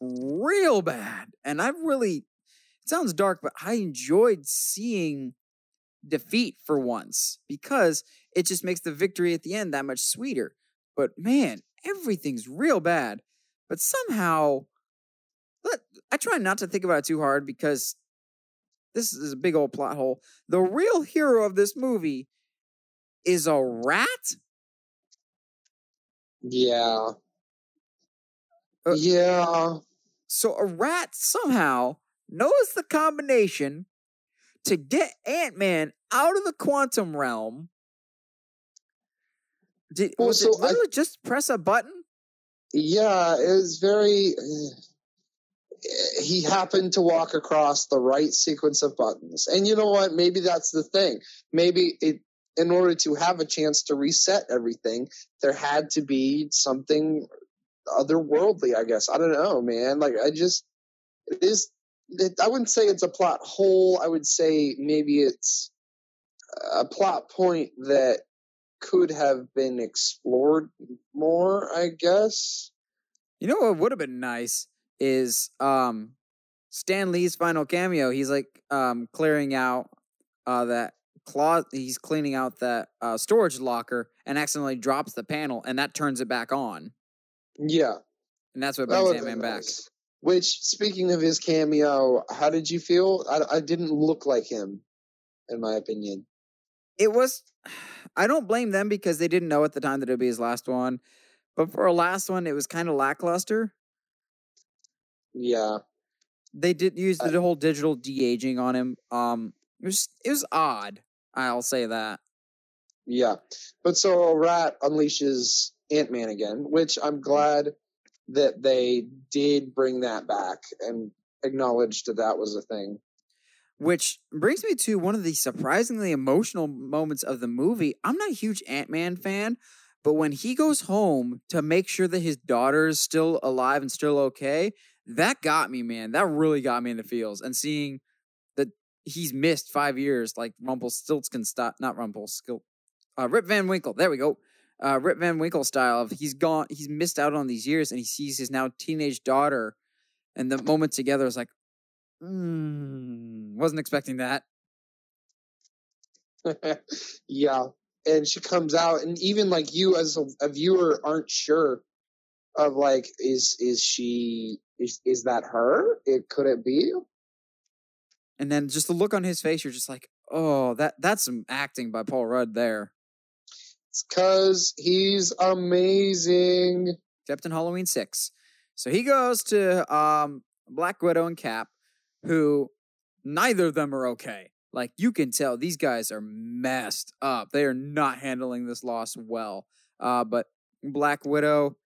real bad. And I really, it sounds dark, but I enjoyed seeing defeat for once because it just makes the victory at the end that much sweeter. But man, everything's real bad. But somehow, let, I try not to think about it too hard because this is a big old plot hole. The real hero of this movie is a rat? yeah, Uh, yeah. So a rat somehow knows the combination to get Ant Man out of the quantum realm. Did Well, was so it I- literally just press a button? Yeah, it was very. eh, He happened to walk across the right sequence of buttons, and you know what? Maybe that's the thing. Maybe it, in order to have a chance to reset everything, there had to be something otherworldly. I guess I don't know, man. Like I just, it is. It, I wouldn't say it's a plot hole. I would say maybe it's a plot point that could have been explored more, I guess. You know what would have been nice is um Stan Lee's final cameo. He's like um clearing out uh that closet he's cleaning out that uh storage locker and accidentally drops the panel and that turns it back on. Yeah. And that's what That brings would've Ant Man been back. Which, speaking of his cameo, how did you feel? I, I didn't look like him, in my opinion. It was I don't blame them because they didn't know at the time that it would be his last one. But for a last one, it was kind of lackluster. Yeah. They did use I- the whole digital de aging on him. Um, it was it was odd. I'll say that. Yeah. But so rat unleashes Ant Man again, which I'm glad that they did bring that back and acknowledged that that was a thing. Which brings me to one of the surprisingly emotional moments of the movie. I'm not a huge Ant Man fan, but when he goes home to make sure that his daughter is still alive and still okay, that got me, man. That really got me in the feels. And seeing he's missed five years, like Rumpelstiltskin style, not Rumpelstiltskin, uh, Rip Van Winkle. There we go. Uh, Rip Van Winkle style of he's gone, he's missed out on these years, and he sees his now teenage daughter, and the moment together is like, mm, wasn't expecting that. yeah. And she comes out, and even like you as a, a viewer aren't sure of like, is is she is is that her? It could it be? And then just the look on his face, you're just like, oh, that that's some acting by Paul Rudd there. It's because he's amazing. Captain Halloween six. So he goes to um Black Widow and Cap, who neither of them are okay. Like you can tell these guys are messed up. They are not handling this loss well. Uh, but Black Widow,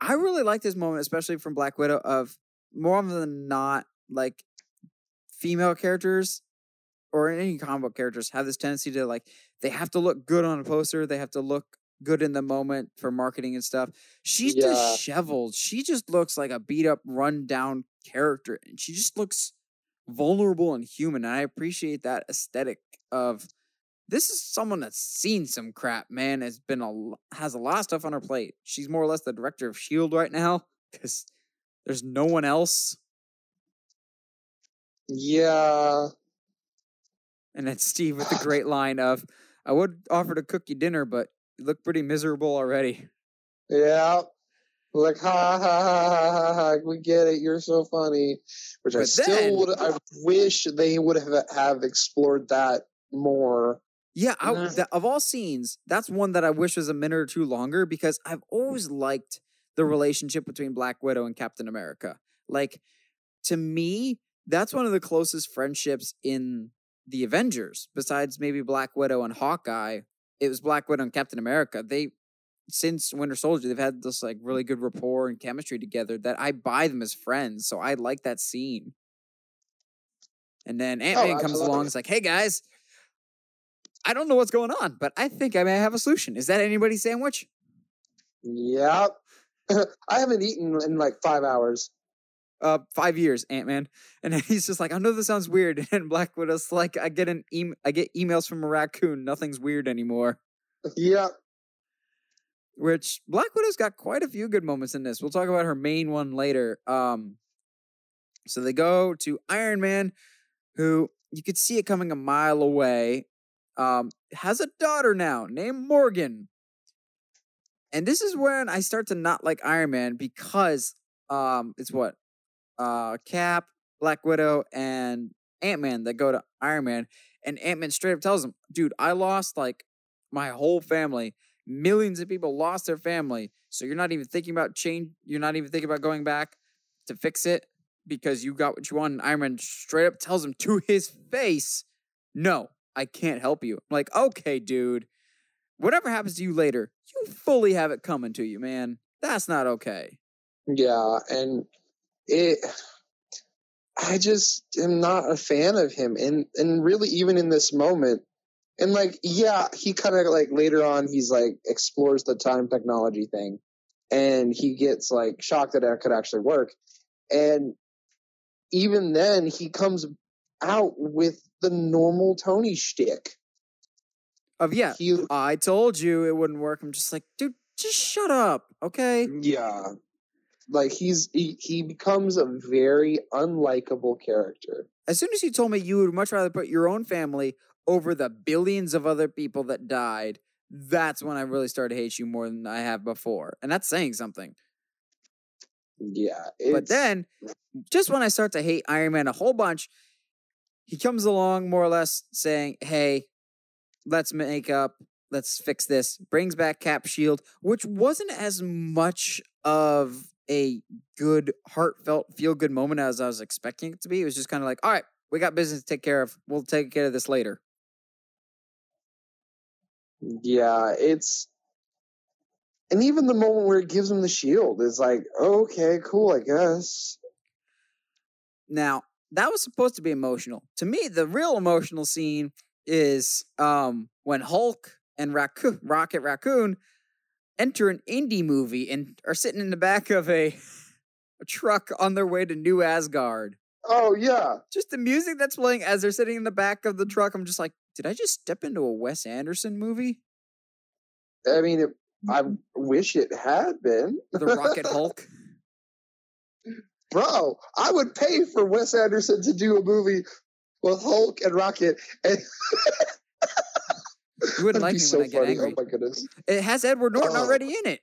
I really like this moment, especially from Black Widow, of more often than not, like female characters or any comic book characters have this tendency to like they have to look good on a poster, they have to look good in the moment for marketing and stuff. She's Yeah. disheveled. She just looks like a beat up, run down character, and she just looks vulnerable and human. And I appreciate that aesthetic of this is someone that's seen some crap, man. Has been a has a lot of stuff on her plate. She's more or less the director of Shield right now because there's no one else. Yeah. And then Steve with the great line of, "I would offer to cook you dinner, but you look pretty miserable already." Yeah. Like ha ha ha ha ha ha. We get it. You're so funny. Which I still then- would. I wish they would have have explored that more. Yeah, I, Mhm. that, of all scenes, that's one that I wish was a minute or two longer because I've always liked the relationship between Black Widow and Captain America. Like, to me, that's one of the closest friendships in the Avengers, besides maybe Black Widow and Hawkeye. It was Black Widow and Captain America. They, since Winter Soldier, they've had this like really good rapport and chemistry together that I buy them as friends. So I like that scene. And then oh, Ant Man comes along. It's like, hey guys, I don't know what's going on, but I think I may have a solution. Is that anybody's sandwich? Yep. I haven't eaten in like five hours. Uh, five years, Ant Man, and he's just like, I know this sounds weird. And Black Widow's like, I get an em- I get emails from a raccoon. Nothing's weird anymore. Yeah. Which Black Widow's got quite a few good moments in this. We'll talk about her main one later. Um, so they go to Iron Man, who you could see it coming a mile away. Um, has a daughter now named Morgan. And this is when I start to not like Iron Man because um it's what? Uh Cap, Black Widow, and Ant-Man that go to Iron Man. And Ant-Man straight up tells him, dude, I lost like my whole family. Millions of people lost their family. So you're not even thinking about change. You're not even thinking about going back to fix it because you got what you want. And Iron Man straight up tells him to his face, no, I can't help you. I'm like, okay, dude, whatever happens to you later, you fully have it coming to you, man. That's not okay. Yeah, and it. I just am not a fan of him, and and really even in this moment, and like yeah, he kind of like later on he's like explores the time technology thing, and he gets like shocked that it could actually work, and even then he comes out with the normal Tony shtick. Of yeah, He, I told you it wouldn't work. I'm just like, dude, just shut up, okay? yeah, like he's he, he becomes a very unlikable character. As soon as you told me you would much rather put your own family over the billions of other people that died, that's when I really started to hate you more than I have before. And that's saying something. Yeah, But then, just when I start to hate Iron Man a whole bunch, he comes along more or less saying, Hey, let's make up, let's fix this. Brings back Cap Shield, which wasn't as much of a good, heartfelt, feel good moment as I was expecting it to be. It was just kind of like, All right, we got business to take care of. We'll take care of this later. Yeah, it's and even the moment where it gives him the shield is like, okay, cool, I guess. Now, that was supposed to be emotional. To me, the real emotional scene is um when Hulk and Raccoon, Rocket Raccoon enter an indie movie and are sitting in the back of a, a truck on their way to New Asgard. Oh yeah, Just the music that's playing as they're sitting in the back of the truck, I'm just like, did I just step into a Wes Anderson movie? I mean, it, I wish it had been. The Rocket Hulk? Bro, I would pay for Wes Anderson to do a movie with Hulk and Rocket, and You wouldn't like me so when I get funny. angry. Oh my goodness, It has Edward Norton Oh. already in it.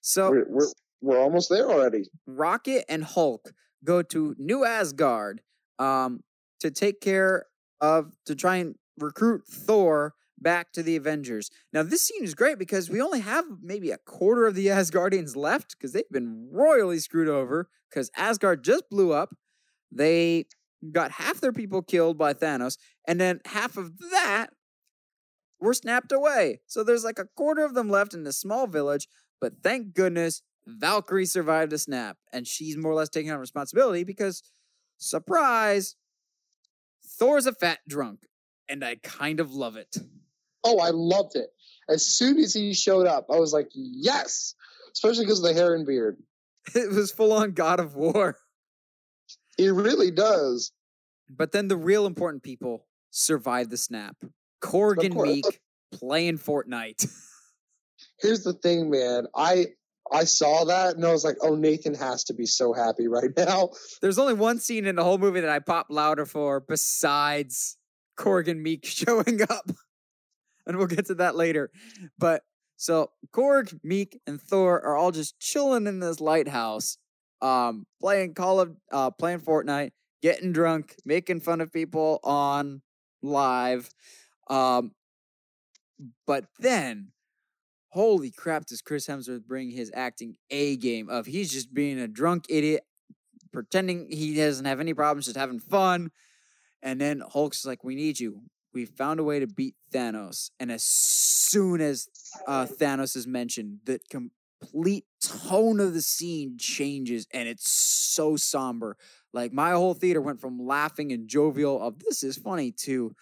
So we're, we're we're almost there already. Rocket and Hulk go to New Asgard um, to take care of to try and recruit Thor back to the Avengers. Now this scene is great because we only have maybe a quarter of the Asgardians left because they've been royally screwed over because Asgard just blew up. They got half their people killed by Thanos, and then half of that were snapped away. So there's like a quarter of them left in this small village, but thank goodness Valkyrie survived a snap, and she's more or less taking on responsibility because, surprise, Thor's a fat drunk, and I kind of love it. Oh, I loved it. As soon as he showed up, I was like, yes, especially because of the hair and beard. It was full on God of War. He really does. But then the real important people survive the snap. Korg and. Miek playing Fortnite. Here's the thing, man. I I saw that and I was like, oh, Nathan has to be so happy right now. There's only one scene in the whole movie that I pop louder for besides Korg and Miek showing up. And we'll get to that later. But so Korg, Miek, and Thor are all just chilling in this lighthouse, um, playing Call of uh playing Fortnite, getting drunk, making fun of people on live. Um but then holy crap does Chris Hemsworth bring his acting A game of he's just being a drunk idiot pretending he doesn't have any problems, just having fun. And then Hulk's like, "We need you. We found a way to beat Thanos." And as soon as uh, Thanos is mentioned, the complete tone of the scene changes, and it's so somber. Like my whole theater went from laughing and jovial of "This is funny" to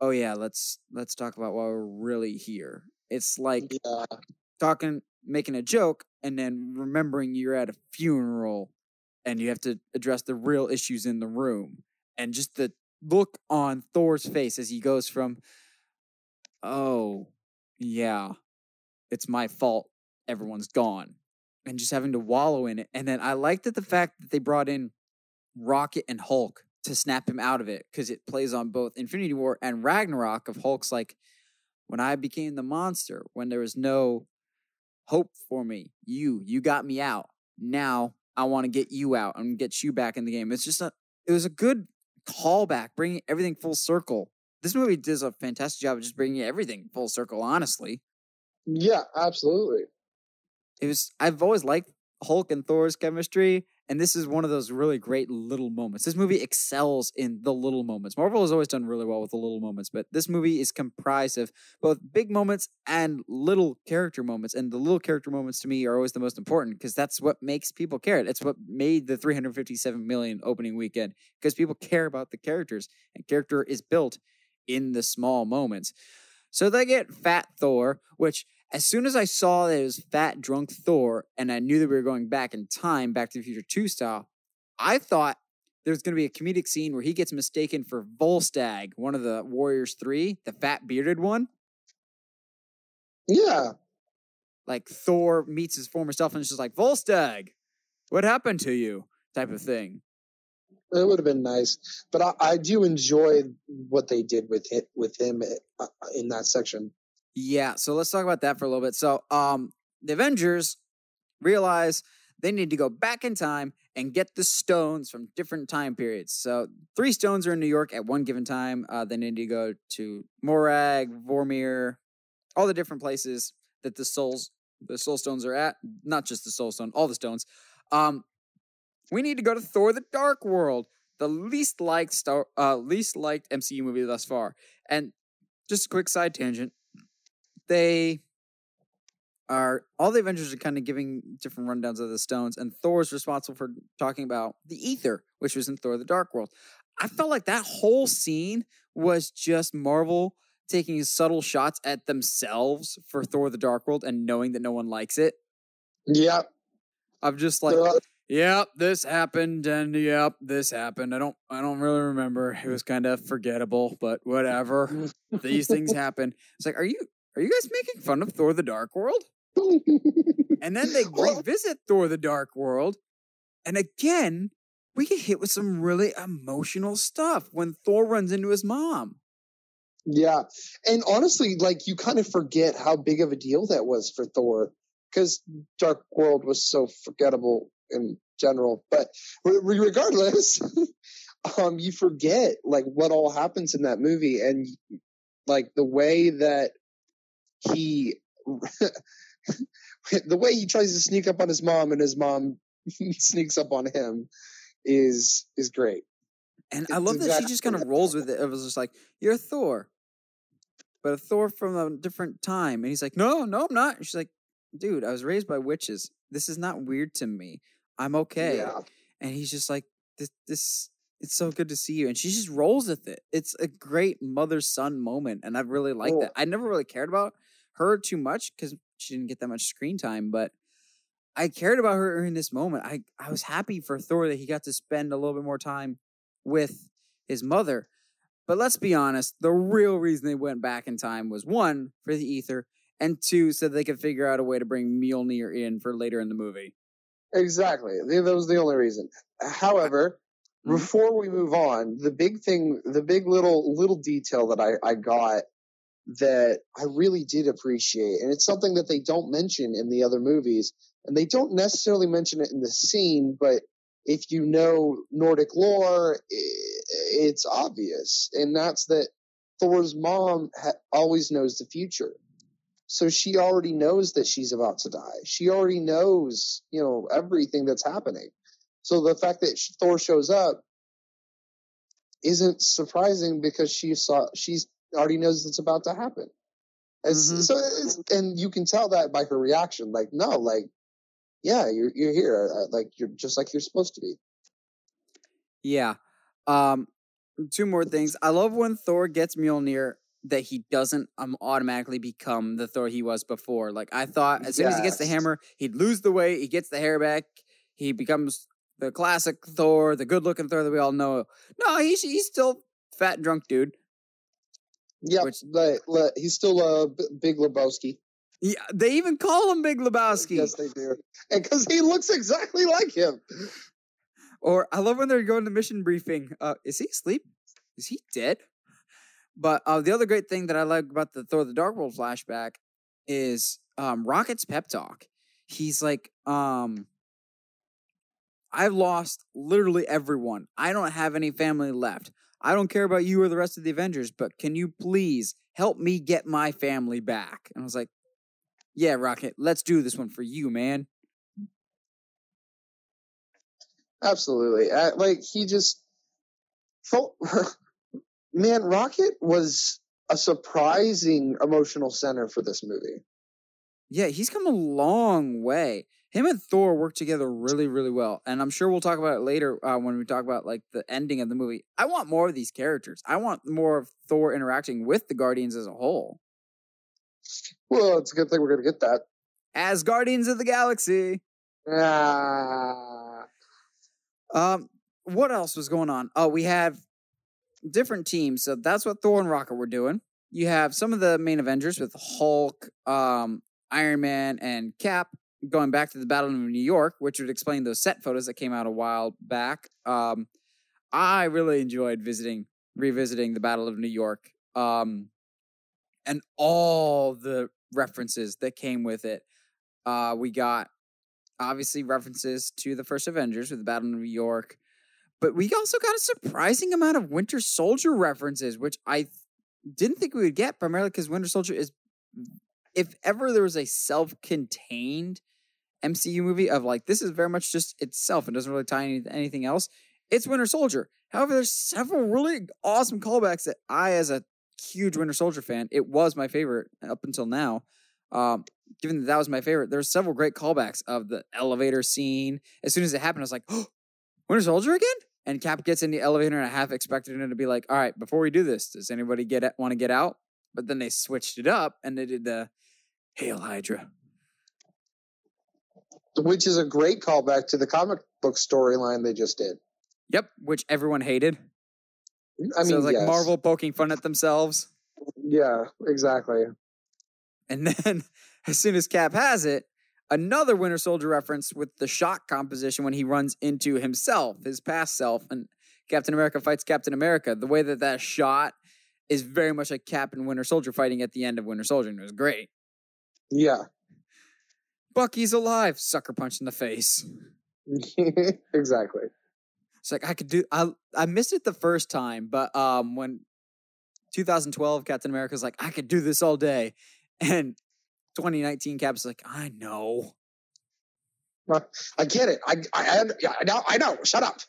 "Oh yeah, let's let's talk about why we're really here." It's like Yeah. talking, making a joke, and then remembering you're at a funeral and you have to address the real issues in the room. And just the look on Thor's face as he goes from, oh, yeah, it's my fault. Everyone's gone. And just having to wallow in it. And then I liked that the fact that they brought in Rocket and Hulk to snap him out of it because it plays on both Infinity War and Ragnarok of Hulk's like, when I became the monster, when there was no hope for me, you, you got me out. Now I want to get you out and get you back in the game. It's just a, it was a good callback, bringing everything full circle. This movie does a fantastic job of just bringing everything full circle. Honestly, Yeah, absolutely. It was. I've always liked Hulk and Thor's chemistry, and this is one of those really great little moments. This movie excels in the little moments. Marvel has always done really well with the little moments, but this movie is comprised of both big moments and little character moments. And the little character moments to me are always the most important because that's what makes people care. It's what made the 357 million opening weekend because people care about the characters, and character is built in the small moments. So they get Fat Thor, which as soon as I saw that it was Fat Drunk Thor, and I knew that we were going back in time, Back to the Future 2 style, I thought there's going to be a comedic scene where he gets mistaken for Volstagg, one of the Warriors Three, the fat bearded one. Yeah. Like Thor meets his former self and is just like, Volstagg, what happened to you? type of thing. It would have been nice, but I, I do enjoy what they did with it with him uh, in that section. Yeah, so let's talk about that for a little bit. So, um, the Avengers realize they need to go back in time and get the stones from different time periods. So, three stones are in New York at one given time. Uh, they need to go to Morag, Vormir, all the different places that the souls, the soul stones are at. Not just the soul stone, all the stones. Um, we need to go to Thor: The Dark World, the least liked star, uh, least liked MCU movie thus far. And just a quick side tangent, they are all the Avengers are kind of giving different rundowns of the stones, and Thor's responsible for talking about the ether, which was in Thor: The Dark World. I felt like that whole scene was just Marvel taking subtle shots at themselves for Thor: The Dark World and knowing that no one likes it. Yeah, I'm just like, yep, this happened, and yep, this happened. I don't, I don't really remember. It was kind of forgettable, but whatever. These things happen. It's like, are you, are you guys making fun of Thor: The Dark World? and then they revisit Thor: The Dark World, and again, we get hit with some really emotional stuff when Thor runs into his mom. Yeah, and honestly, like you kind of forget how big of a deal that was for Thor because Dark World was so forgettable in general. But regardless, um, you forget like what all happens in that movie and like the way that he, the way he tries to sneak up on his mom and his mom sneaks up on him is is great. And it's I love exactly that she just kind of rolls with it. It was just like, "You're Thor," but a Thor from a different time. And he's like, "No, no, I'm not." And she's like, "Dude, I was raised by witches. This is not weird to me. I'm okay. Yeah. And he's just like, this, this, it's so good to see you. And she just rolls with it. It's a great mother son moment. And I really like cool. that. I never really cared about her too much because she didn't get that much screen time, but I cared about her in this moment. I, I was happy for Thor that he got to spend a little bit more time with his mother. But let's be honest, the real reason they went back in time was one, for the ether, and two, so they could figure out a way to bring Mjolnir in for later in the movie. Exactly. That was the only reason. However, mm-hmm. before we move on, the big thing, the big little little detail that I, I got that I really did appreciate, and it's something that they don't mention in the other movies, and they don't necessarily mention it in the scene, but if you know Nordic lore, it's obvious, and that's that Thor's mom ha- always knows the future. So she already knows that she's about to die. She already knows, you know, everything that's happening. So the fact that Thor shows up isn't surprising because she saw she's already knows it's about to happen. Mm-hmm. So and you can tell that by her reaction. Like, no, like, yeah, you're you're here. Uh, like you're just like you're supposed to be. Yeah. Um. Two more things. I love when Thor gets Mjolnir that he doesn't um, automatically become the Thor he was before. Like I thought, as soon yes. as he gets the hammer, he'd lose the weight. He gets the hair back. He becomes the classic Thor, the good-looking Thor that we all know. No, he's he's still fat and drunk dude. Yeah, Which, he's still a uh, Big Lebowski. Yeah, they even call him Big Lebowski. Yes, they do, and because he looks exactly like him. Or I love when they're going to mission briefing. Uh, is he asleep? Is he dead? But uh, the other great thing that I like about the Thor: The Dark World flashback is um, Rocket's pep talk. He's like, um, I've lost literally everyone. I don't have any family left. I don't care about you or the rest of the Avengers, but can you please help me get my family back? And I was like, Yeah, Rocket, let's do this one for you, man. Absolutely. Uh, like he just felt man, Rocket was a surprising emotional center for this movie. Yeah, he's come a long way. Him and Thor work together really, really well, and I'm sure we'll talk about it later uh, when we talk about like the ending of the movie. I want more of these characters. I want more of Thor interacting with the Guardians as a whole. Well, it's a good thing we're going to get that as Guardians of the Galaxy. Ah. Um, what else was going on? Oh, we have different teams. So that's what Thor and Rocket were doing. You have some of the main Avengers with Hulk, um, Iron Man, and Cap going back to the Battle of New York, which would explain those set photos that came out a while back. Um, I really enjoyed visiting, revisiting the Battle of New York, um, and all the references that came with it. Uh, we got obviously references to the first Avengers with the Battle of New York, but we also got a surprising amount of Winter Soldier references, which I didn't think we would get primarily because Winter Soldier is, if ever there was a self contained MCU movie of like, this is very much just itself and doesn't really tie anything else, it's Winter Soldier. However, there's several really awesome callbacks that I, as a huge Winter Soldier fan, it was my favorite up until now. Um, given that that was my favorite, there's several great callbacks of the elevator scene. As soon as it happened, I was like, oh, Winter Soldier again? And Cap gets in the elevator, and I half expected him to be like, "All right, before we do this, does anybody get want to get out?" But then they switched it up, and they did the "Hail Hydra," which is a great callback to the comic book storyline they just did. Yep, which everyone hated. I mean, so like yes. Marvel poking fun at themselves. Yeah, exactly. And then, as soon as Cap has it, another Winter Soldier reference with the shock composition when he runs into himself, his past self, and Captain America fights Captain America. The way that that shot is very much like Cap and Winter Soldier fighting at the end of Winter Soldier, and it was great. Yeah, Bucky's alive, sucker punch in the face. exactly. It's like I could do. I I missed it the first time, but um, when 2012 Captain America's like, I could do this all day, and 2019 Cap's like, I know. I get it. I I, I know. I know. Shut up.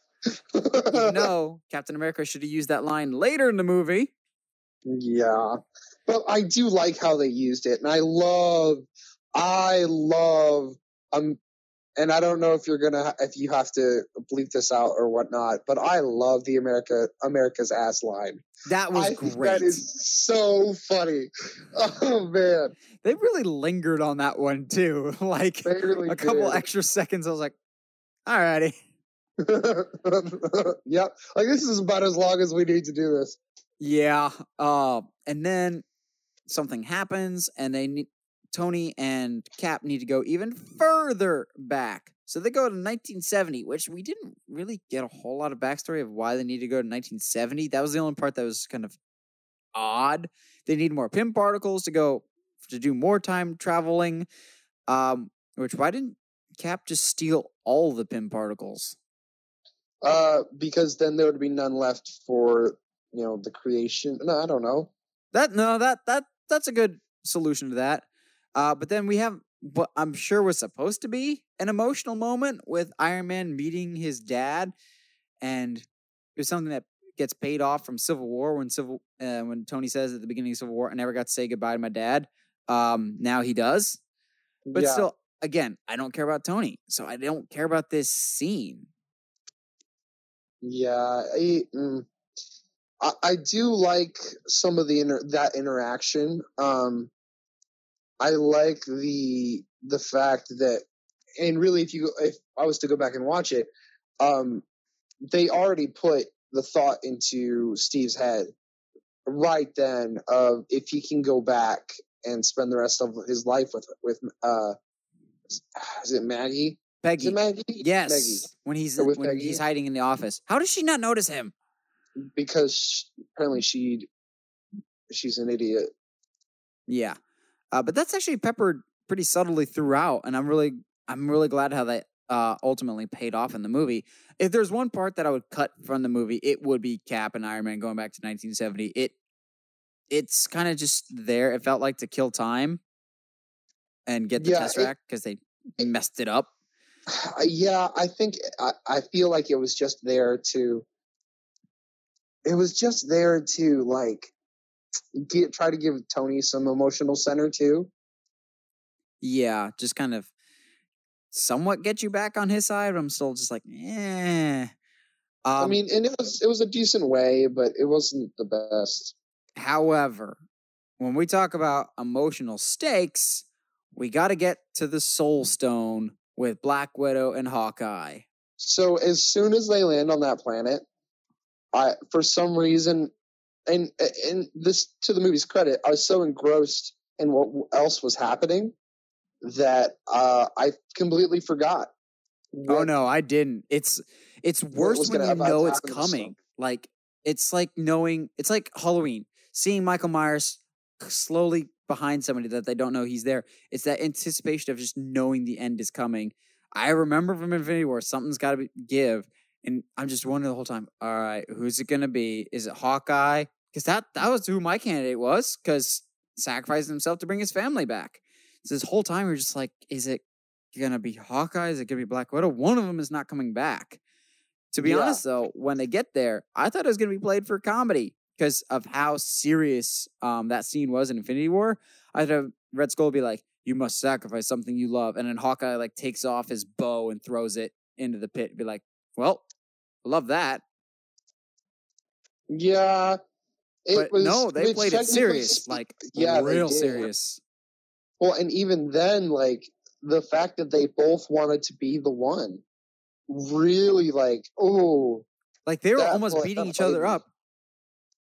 Even though Captain America should have used that line later in the movie. Yeah, but I do like how they used it, and I love, I love, um, and I don't know if you're gonna if you have to bleep this out or whatnot, but I love the America America's ass line. That was I great. that is so funny. Oh man, they really lingered on that one too. Like really a couple did. extra seconds. I was like, alrighty. yep, like this is about as long as we need to do this. Yeah. Uh, and then something happens, and they need Tony and Cap need to go even further back. So they go to 1970, which we didn't really get a whole lot of backstory of why they need to go to 1970. That was the only part that was kind of odd. They need more Pym particles to go to do more time traveling. Um, which why didn't Cap just steal all the Pym particles? Uh, because then there would be none left for you know the creation. No, I don't know. That no, that that that's a good solution to that. Uh, but then we have what I'm sure was supposed to be an emotional moment with Iron Man meeting his dad, and it's something that gets paid off from Civil War when Civil uh, when Tony says at the beginning of Civil War, "I never got to say goodbye to my dad." Um, now he does, but yeah. still, again, I don't care about Tony, so I don't care about this scene. Yeah, I, mm, I, I do like some of the inter- that interaction. Um, I like the the fact that, and really, if you if I was to go back and watch it, um, they already put the thought into Steve's head right then of if he can go back and spend the rest of his life with with uh, is it Maggie? Peggy, it Maggie? yes, Maggie. when he's when Peggy? he's hiding in the office, how does she not notice him? because sh apparently she she's an idiot. Yeah, uh, but that's actually peppered pretty subtly throughout, and I'm really I'm really glad how that uh, ultimately paid off in the movie. If there's one part that I would cut from the movie, it would be Cap and Iron Man going back to 1970. It it's kind of just there. It felt like to kill time and get the Yeah, it- Tesseract because they messed it up. yeah, I think I, I feel like it was just there to. It was just there to like get try to give Tony some emotional center too. Yeah, just kind of somewhat get you back on his side. I'm still just like, eh. I Um, mean, and it was it was a decent way, but it wasn't the best. However, when we talk about emotional stakes, we got to get to the Soul Stone with Black Widow and Hawkeye. So as soon as they land on that planet, I for some reason, and and this to the movie's credit, I was so engrossed in what else was happening that uh, I completely forgot. oh no, I didn't. It's it's worse when you know it's happen to Snoke. coming. Like it's like knowing it's like Halloween, seeing Michael Myers slowly behind somebody that they don't know he's there. It's that anticipation of just knowing the end is coming. I remember from Infinity War, something's got to give, and I'm just wondering the whole time. All right, who's it gonna be? Is it Hawkeye? Because that that was who my candidate was. Because sacrificed himself to bring his family back. So this whole time we're just like, is it gonna be Hawkeye? Is it gonna be Black Widow? One of them is not coming back. To be Yeah. honest, though, when they get there, I thought it was gonna be played for comedy because of how serious um that scene was in Infinity War. I thought Red Skull would be like, "You must sacrifice something you love," and then Hawkeye like takes off his bow and throws it into the pit. and Be like, "Well, love that," Yeah, it but was. no, they played it serious, like yeah, real serious. Well, and even then, like the fact that they both wanted to be the one, really, like, oh, Like they were almost beating each other up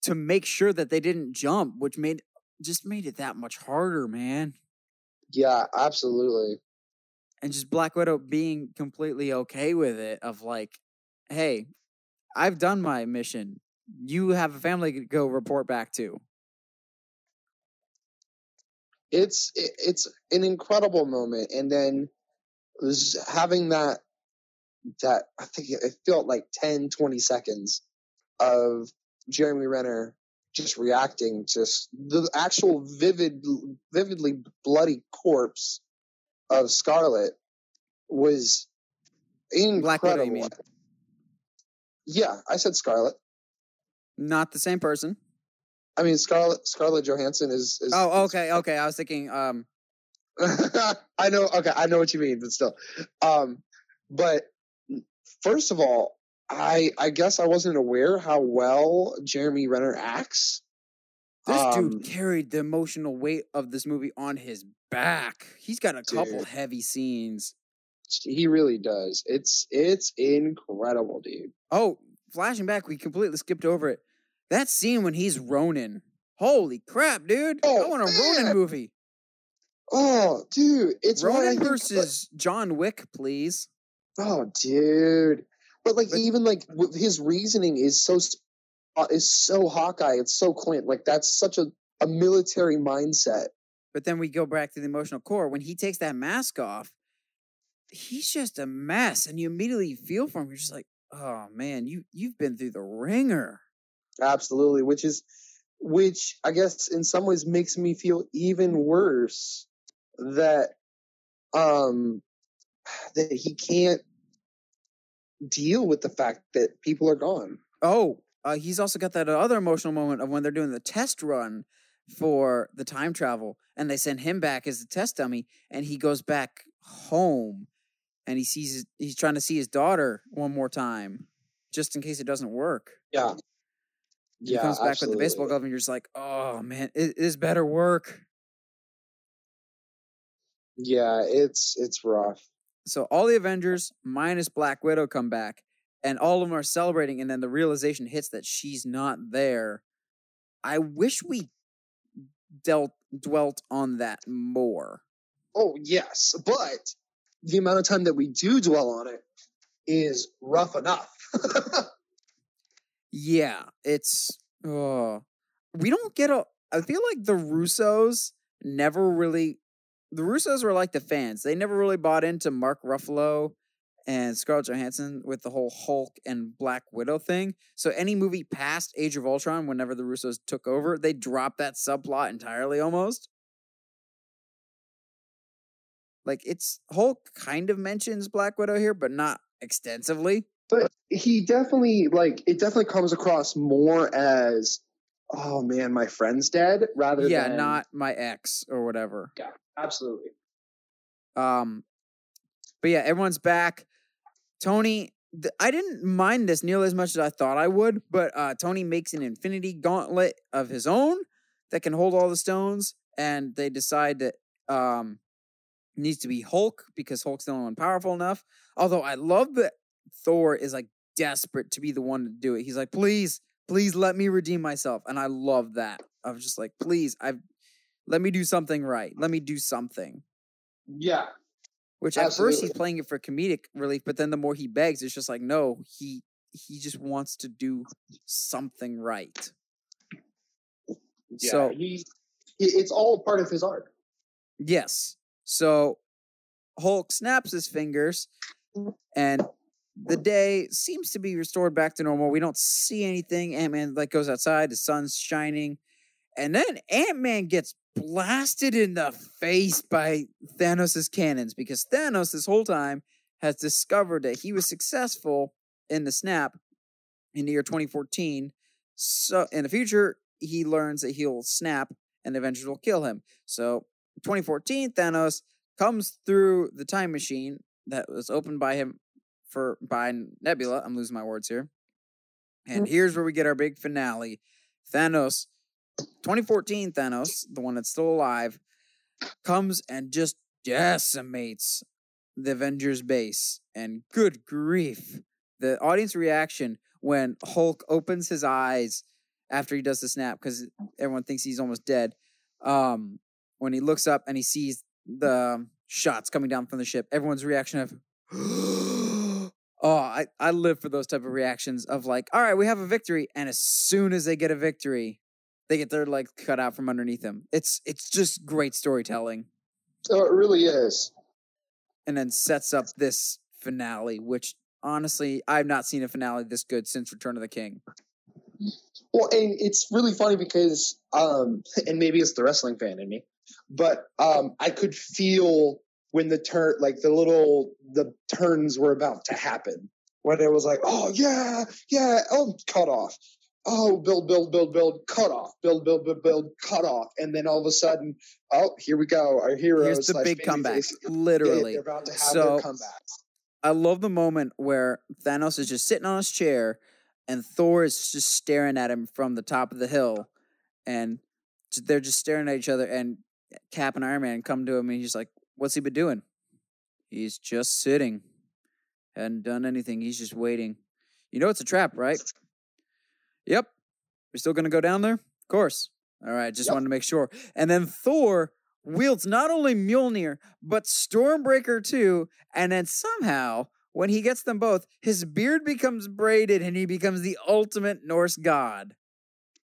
to make sure that they didn't jump, which made just made it that much harder, man. yeah, absolutely. And just Black Widow being completely okay with it, of like, hey, I've done my mission. You have a family to go report back to. It's it's an incredible moment, and then was having that that I think it, felt like 10, 20 seconds of Jeremy Renner just reacting to the actual vivid, vividly bloody corpse of Scarlett was incredible. Black Widow? Yeah, I said Scarlett. Not the same person. I mean Scarlett Scarlett Johansson is. is Oh, is- okay, okay. I was thinking, um, I know. Okay, I know what you mean, but still. Um, but first of all, I I guess I wasn't aware how well Jeremy Renner acts. this Um, dude carried the emotional weight of this movie on his back. He's got a couple Dude. heavy scenes. He really does. It's it's incredible, dude. Oh, flashing back, we completely skipped over it. That scene when he's Ronin. Holy crap, dude! I Oh, want a man. Ronin movie. Oh, dude, it's I Ronin think- versus John Wick, please. Oh, dude. But like, But- even like his reasoning is so uh, is so Hawkeye. It's so Clint. Like that's such a a military mindset. But then we go back to the emotional core. When he takes that mask off, he's just a mess, and you immediately feel for him. You're just like, oh man, you you've been through the ringer. Absolutely, which is which I guess in some ways makes me feel even worse that um that he can't deal with the fact that people are gone. Oh, uh, he's also got that other emotional moment of when they're doing the test run for the time travel, and they send him back as the test dummy, and he goes back home, and he sees his, he's trying to see his daughter one more time, just in case it doesn't work. Yeah. He comes back with the baseball glove, and you're just like, oh man, it is better work. Yeah, it's it's rough. So all the Avengers minus Black Widow come back, and all of them are celebrating, and then the realization hits that she's not there. I wish we dealt dwelt on that more. Oh yes, but the amount of time that we do dwell on it is rough enough. Yeah, it's oh, we don't get a. I feel like the Russos never really. The Russos were like the fans. They never really bought into Mark Ruffalo and Scarlett Johansson with the whole Hulk and Black Widow thing. So any movie past Age of Ultron, whenever the Russos took over, they dropped that subplot entirely almost. Like it's Hulk kind of mentions Black Widow here, but not extensively. but he definitely like it definitely comes across more as oh man, my friend's dead rather than yeah, than not my ex or whatever. Yeah, absolutely. Um, but yeah, everyone's back. Tony, th- I didn't mind this nearly as much as I thought I would, but uh, Tony makes an infinity gauntlet of his own that can hold all the stones, and they decide that um needs to be Hulk because Hulk's the only one powerful enough. Although I love that Thor is like desperate to be the one to do it. He's like, please, please let me redeem myself. And I love that. I was just like, please, I've let me do something right. Let me do something. Yeah. Which at first he's playing it for comedic relief, but then the more he begs, it's just like, no, he he just wants to do something right. Yeah. So he- it's all part of his art. Yes. So Hulk snaps his fingers mm. and the day seems to be restored back to normal. We don't see anything. Ant-Man like goes outside, the sun's shining. And then Ant-Man gets blasted in the face by Thanos' cannons because Thanos this whole time has discovered that he was successful in the snap in the year 2014. So in the future, he learns that he'll snap and Avengers will kill him. So 2014, Thanos comes through the time machine that was opened by him for by Nebula. I'm losing my words here. And here's where we get our big finale. Thanos, 2014 Thanos, the one that's still alive, comes and just decimates the Avengers base. And good grief, the audience reaction when Hulk opens his eyes after he does the snap because everyone thinks he's almost dead. Um, when he looks up and he sees the shots coming down from the ship, everyone's reaction of, oh, I, I live for those type of reactions of like, all right, we have a victory. And as soon as they get a victory, they get their legs cut out from underneath them. It's it's just great storytelling. So it really is. And then sets up this finale, which honestly, I've not seen a finale this good since Return of the King. Well, and it's really funny because, um, and maybe it's the wrestling fan in me, but um, I could feel when the turn, like the little, the turns were about to happen. When it was like, oh yeah, yeah, oh, cut off. Oh, build, build, build, build, cut off. Build, build, build, build, cut off. And then all of a sudden, oh, here we go. Our heroes. Here's the big comeback. they- Literally. They're about to have So- their comeback. I love the moment where Thanos is just sitting on his chair and Thor is just staring at him from the top of the hill. And they're just staring at each other. And Cap and Iron Man come to him and he's like, What's he been doing? He's just sitting. Hadn't done anything. He's just waiting. You know it's a trap, right? Yep. We're still going to go down there? Of course. All right. Just Yep. wanted to make sure. And then Thor wields not only Mjolnir, but Stormbreaker too. And then somehow, when he gets them both, his beard becomes braided and he becomes the ultimate Norse god.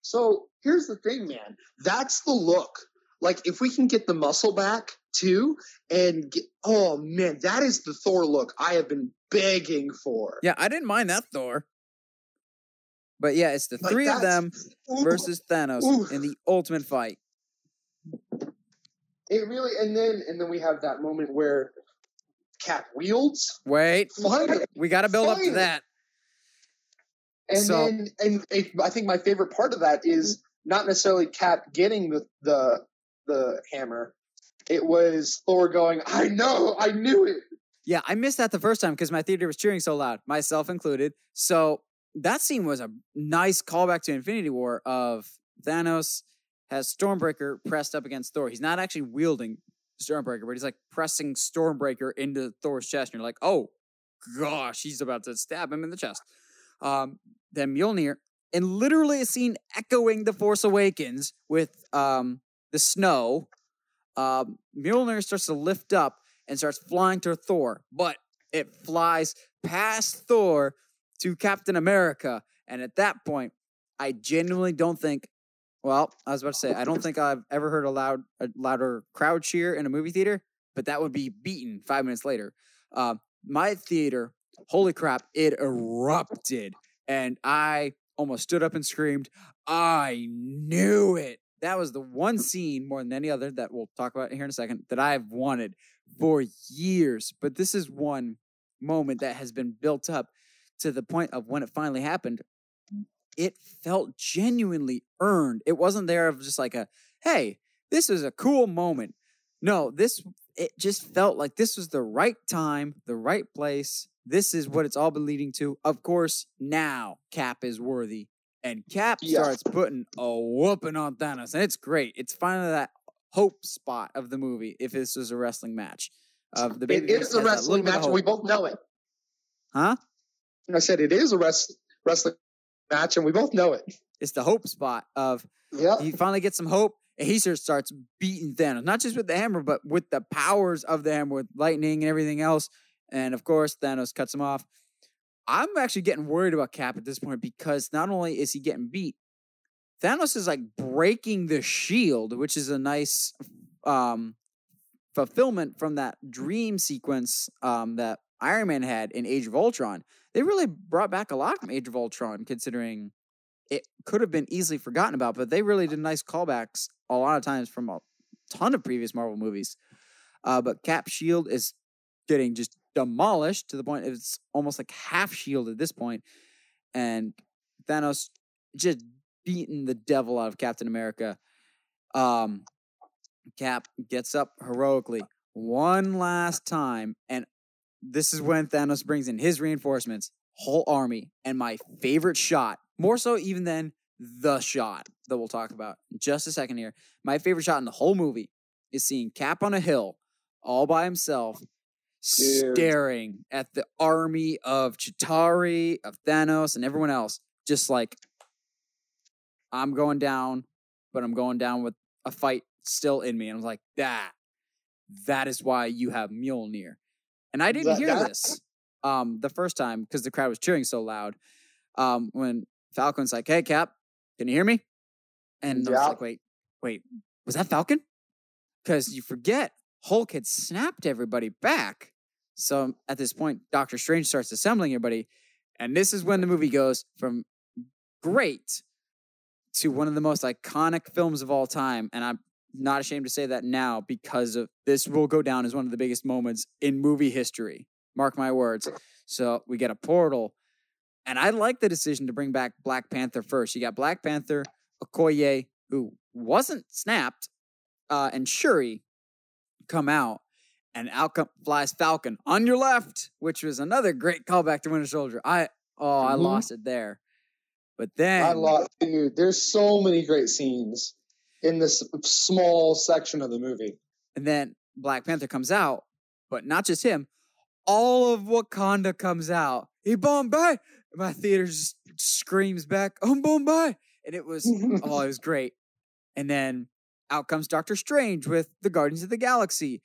So here's the thing, man. That's the look. Like if we can get the muscle back too, and get, oh man, that is the Thor look I have been begging for. Yeah, I didn't mind that Thor. But yeah, it's the Like, three of them Ooh, versus Thanos Ooh. in the ultimate fight. it really, and then and then we have that moment where Cap wields, Wait, we got to build up to that. and So- then and it, I think my favorite part of that is not necessarily Cap getting the the the hammer. It was Thor going, "I know, I knew it." Yeah, I missed that the first time because my theater was cheering so loud, myself included. So that scene was a nice callback to Infinity War of Thanos has Stormbreaker pressed up against Thor. He's not actually wielding Stormbreaker, but he's like pressing Stormbreaker into Thor's chest. And you're like, oh gosh, he's about to stab him in the chest. Um, then Mjolnir, and literally a scene echoing The Force Awakens with um, the snow. Um, Mjolnir starts to lift up and starts flying to Thor, but it flies past Thor to Captain America. And at that point, I genuinely don't think. Well, I was about to say I don't think I've ever heard a loud, a louder crowd cheer in a movie theater, but that would be beaten five minutes later. Uh, my theater, holy crap, it erupted, and I almost stood up and screamed, "I knew it!" That was the one scene more than any other that we'll talk about here in a second that I've wanted for years. But this is one moment that has been built up to the point of when it finally happened. It felt genuinely earned. It wasn't there of just like a, hey, this is a cool moment. No, this it just felt like this was the right time, the right place. This is what it's all been leading to. Of course, now Cap is worthy. And Cap Yeah. starts putting a whooping on Thanos. And it's great. It's finally that hope spot of the movie if this was a wrestling match. Of the It is a wrestling match, and we both know it. Huh? I said it is a rest, wrestling match, and we both know it. It's the hope spot of Yeah. he finally gets some hope. And he just starts beating Thanos, not just with the hammer, but with the powers of the hammer, with lightning and everything else. And of course, Thanos cuts him off. I'm actually getting worried about Cap at this point because not only is he getting beat, Thanos is like breaking the shield, which is a nice um, fulfillment from that dream sequence um, that Iron Man had in Age of Ultron. They really brought back a lot from Age of Ultron, considering it could have been easily forgotten about, but they really did nice callbacks a lot of times from a ton of previous Marvel movies. Uh, but Cap Shield is getting just demolished to the point it's almost like half shield at this point, and Thanos just beating the devil out of Captain America. Um, Cap gets up heroically one last time, and this is when Thanos brings in his reinforcements, whole army, and my favorite shot, more so even than the shot that we'll talk about just a second here. My favorite shot in the whole movie is seeing Cap on a hill all by himself, Dude. staring at the army of Chitauri, of Thanos, and everyone else, just like I'm going down, but I'm going down with a fight still in me. And I was like, that, that is why you have Mjolnir. And I didn't That- hear that- this um, the first time because the crowd was cheering so loud. Um, when Falcon's like, "Hey, Cap, can you hear me?" And I was like, "Wait, wait, was that Falcon?" Because you forget Hulk had snapped everybody back. So at this point, Doctor Strange starts assembling everybody, and this is when the movie goes from great to one of the most iconic films of all time. And I'm not ashamed to say that now because of this will go down as one of the biggest moments in movie history. Mark my words. So we get a portal. And I like the decision to bring back Black Panther first. You got Black Panther, Okoye, who wasn't snapped, uh, and Shuri come out. And out flies Falcon on your left, which was another great callback to Winter Soldier. I oh, I Mhm. lost it there. But then I love, dude. There's so many great scenes in this small section of the movie. And then Black Panther comes out, but not just him. All of Wakanda comes out. Yibambe. My theater just screams back, "Um Bombay!" And it was oh, it was great. And then out comes Doctor Strange with the Guardians of the Galaxy,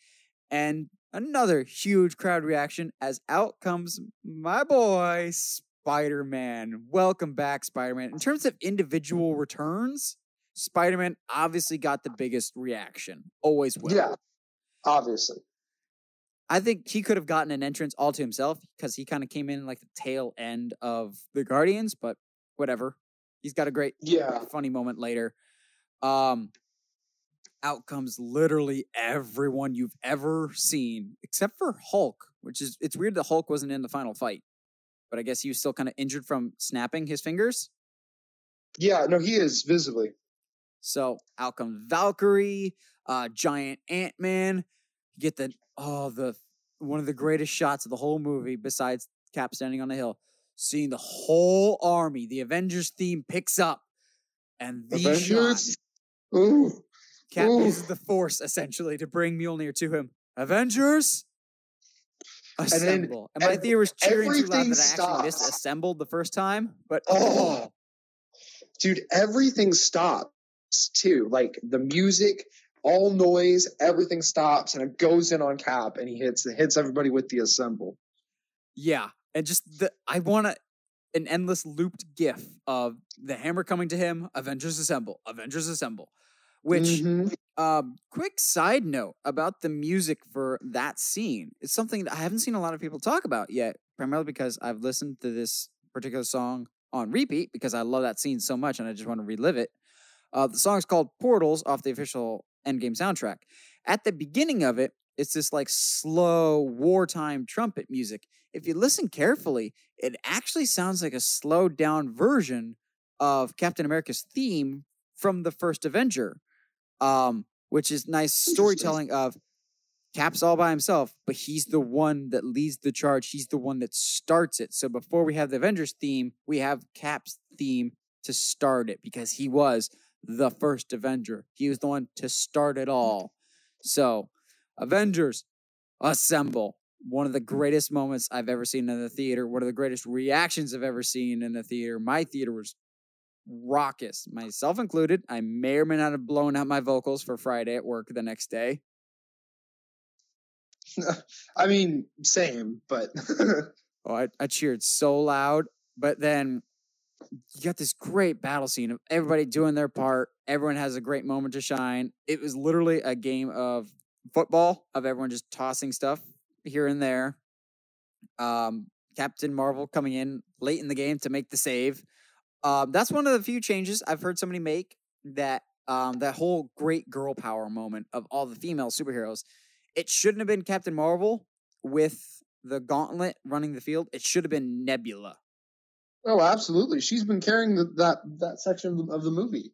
and another huge crowd reaction as out comes my boy Spider Man. Welcome back, Spider Man. In terms of individual returns, Spider Man obviously got the biggest reaction. Always will. Yeah, obviously. I think he could have gotten an entrance all to himself because he kind of came in like the tail end of the Guardians, but whatever. He's got a great Yeah. funny moment later. Um out comes literally everyone you've ever seen except for Hulk, which is it's weird that Hulk wasn't in the final fight. But I guess he was still kind of injured from snapping his fingers. Yeah, no, he is visibly. So out comes Valkyrie, uh, giant Ant Man. You get the oh the one of the greatest shots of the whole movie, besides Cap standing on the hill, seeing the whole army. The Avengers theme picks up, and the shot, Avengers. Ooh. Cap Ooh. uses the Force essentially to bring Mjolnir to him. Avengers. then Assemble. And, my ev- theater was cheering too loud that I actually stops. assembled the first time. But Oh, dude, everything stops too. Like the music, all noise, everything stops, and it goes in on Cap, and he hits hits everybody with the assemble. Yeah, and just the I want a, an endless looped GIF of the hammer coming to him. Avengers assemble. Avengers assemble. Which, Mhm. um, quick side note about the music for that scene. It's something that I haven't seen a lot of people talk about yet. Primarily because I've listened to this particular song on repeat because I love that scene so much and I just want to relive it. Uh, the song is called Portals off the official Endgame soundtrack. At the beginning of it, it's this like slow wartime trumpet music. If you listen carefully, it actually sounds like a slowed down version of Captain America's theme from the first Avenger, um, which is nice storytelling of Cap's all by himself, but he's the one that leads the charge. He's the one that starts it. So before we have the Avengers theme, we have Cap's theme to start it because he was the first Avenger. He was the one to start it all. So, Avengers, assemble. one of the greatest moments I've ever seen in the theater, one of the greatest reactions I've ever seen in the theater. My theater was raucous, myself included. I may or may not have blown out my vocals for Friday at work the next day. I mean, same, but oh, I, I cheered so loud. But then you got this great battle scene of everybody doing their part. Everyone has a great moment to shine. It was literally a game of football of everyone just tossing stuff here and there. Um, Captain Marvel coming in late in the game to make the save. Um, that's one of the few changes I've heard somebody make that um, that whole great girl power moment of all the female superheroes. It shouldn't have been Captain Marvel with the gauntlet running the field. It should have been Nebula. Oh, absolutely. She's been carrying the, that that section of the, of the movie.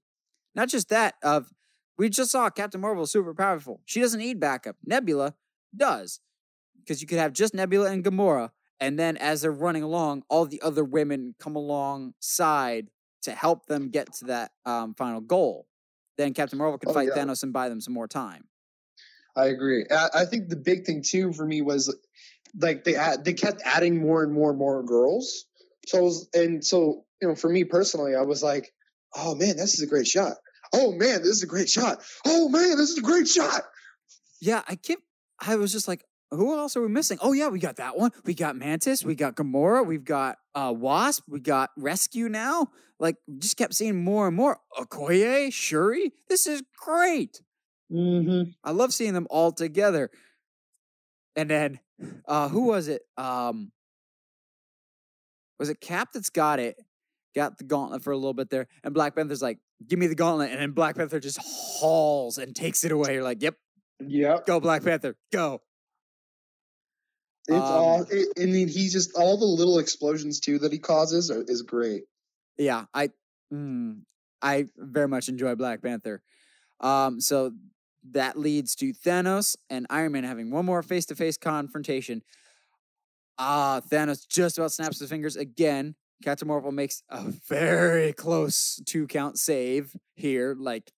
Not just that. Of we just saw Captain Marvel super powerful. She doesn't need backup. Nebula does because you could have just Nebula and Gamora, and then as they're running along, all the other women come alongside to help them get to that um, final goal. Then Captain Marvel can Oh, fight yeah. Thanos and buy them some more time. I agree. I, I think the big thing too for me was like they add, they kept adding more and more and more girls. So was, and so you know, for me personally, I was like, oh man, this is a great shot. Oh man, this is a great shot. Oh man, this is a great shot. Yeah, I kept. I was just like, who else are we missing? Oh yeah, we got that one. We got Mantis. We got Gamora. We've got uh, Wasp. We got Rescue now. Like, just kept seeing more and more. Okoye, Shuri. This is great. Mm-hmm. I love seeing them all together. And then, uh, who was it? Um, was it Cap that's got it? Got the gauntlet for a little bit there, and Black Panther's like, "Give me the gauntlet," and then Black Panther just hauls and takes it away. You're like, "Yep, Yep. go Black Panther, go!" It's Um, all. It, I mean, he just all the little explosions too that he causes are, is great. Yeah, I, mm, I very much enjoy Black Panther. Um, so that leads to Thanos and Iron Man having one more face-to-face confrontation. Ah, Thanos just about snaps his fingers again. Captain Marvel makes a very close two count save here. Like,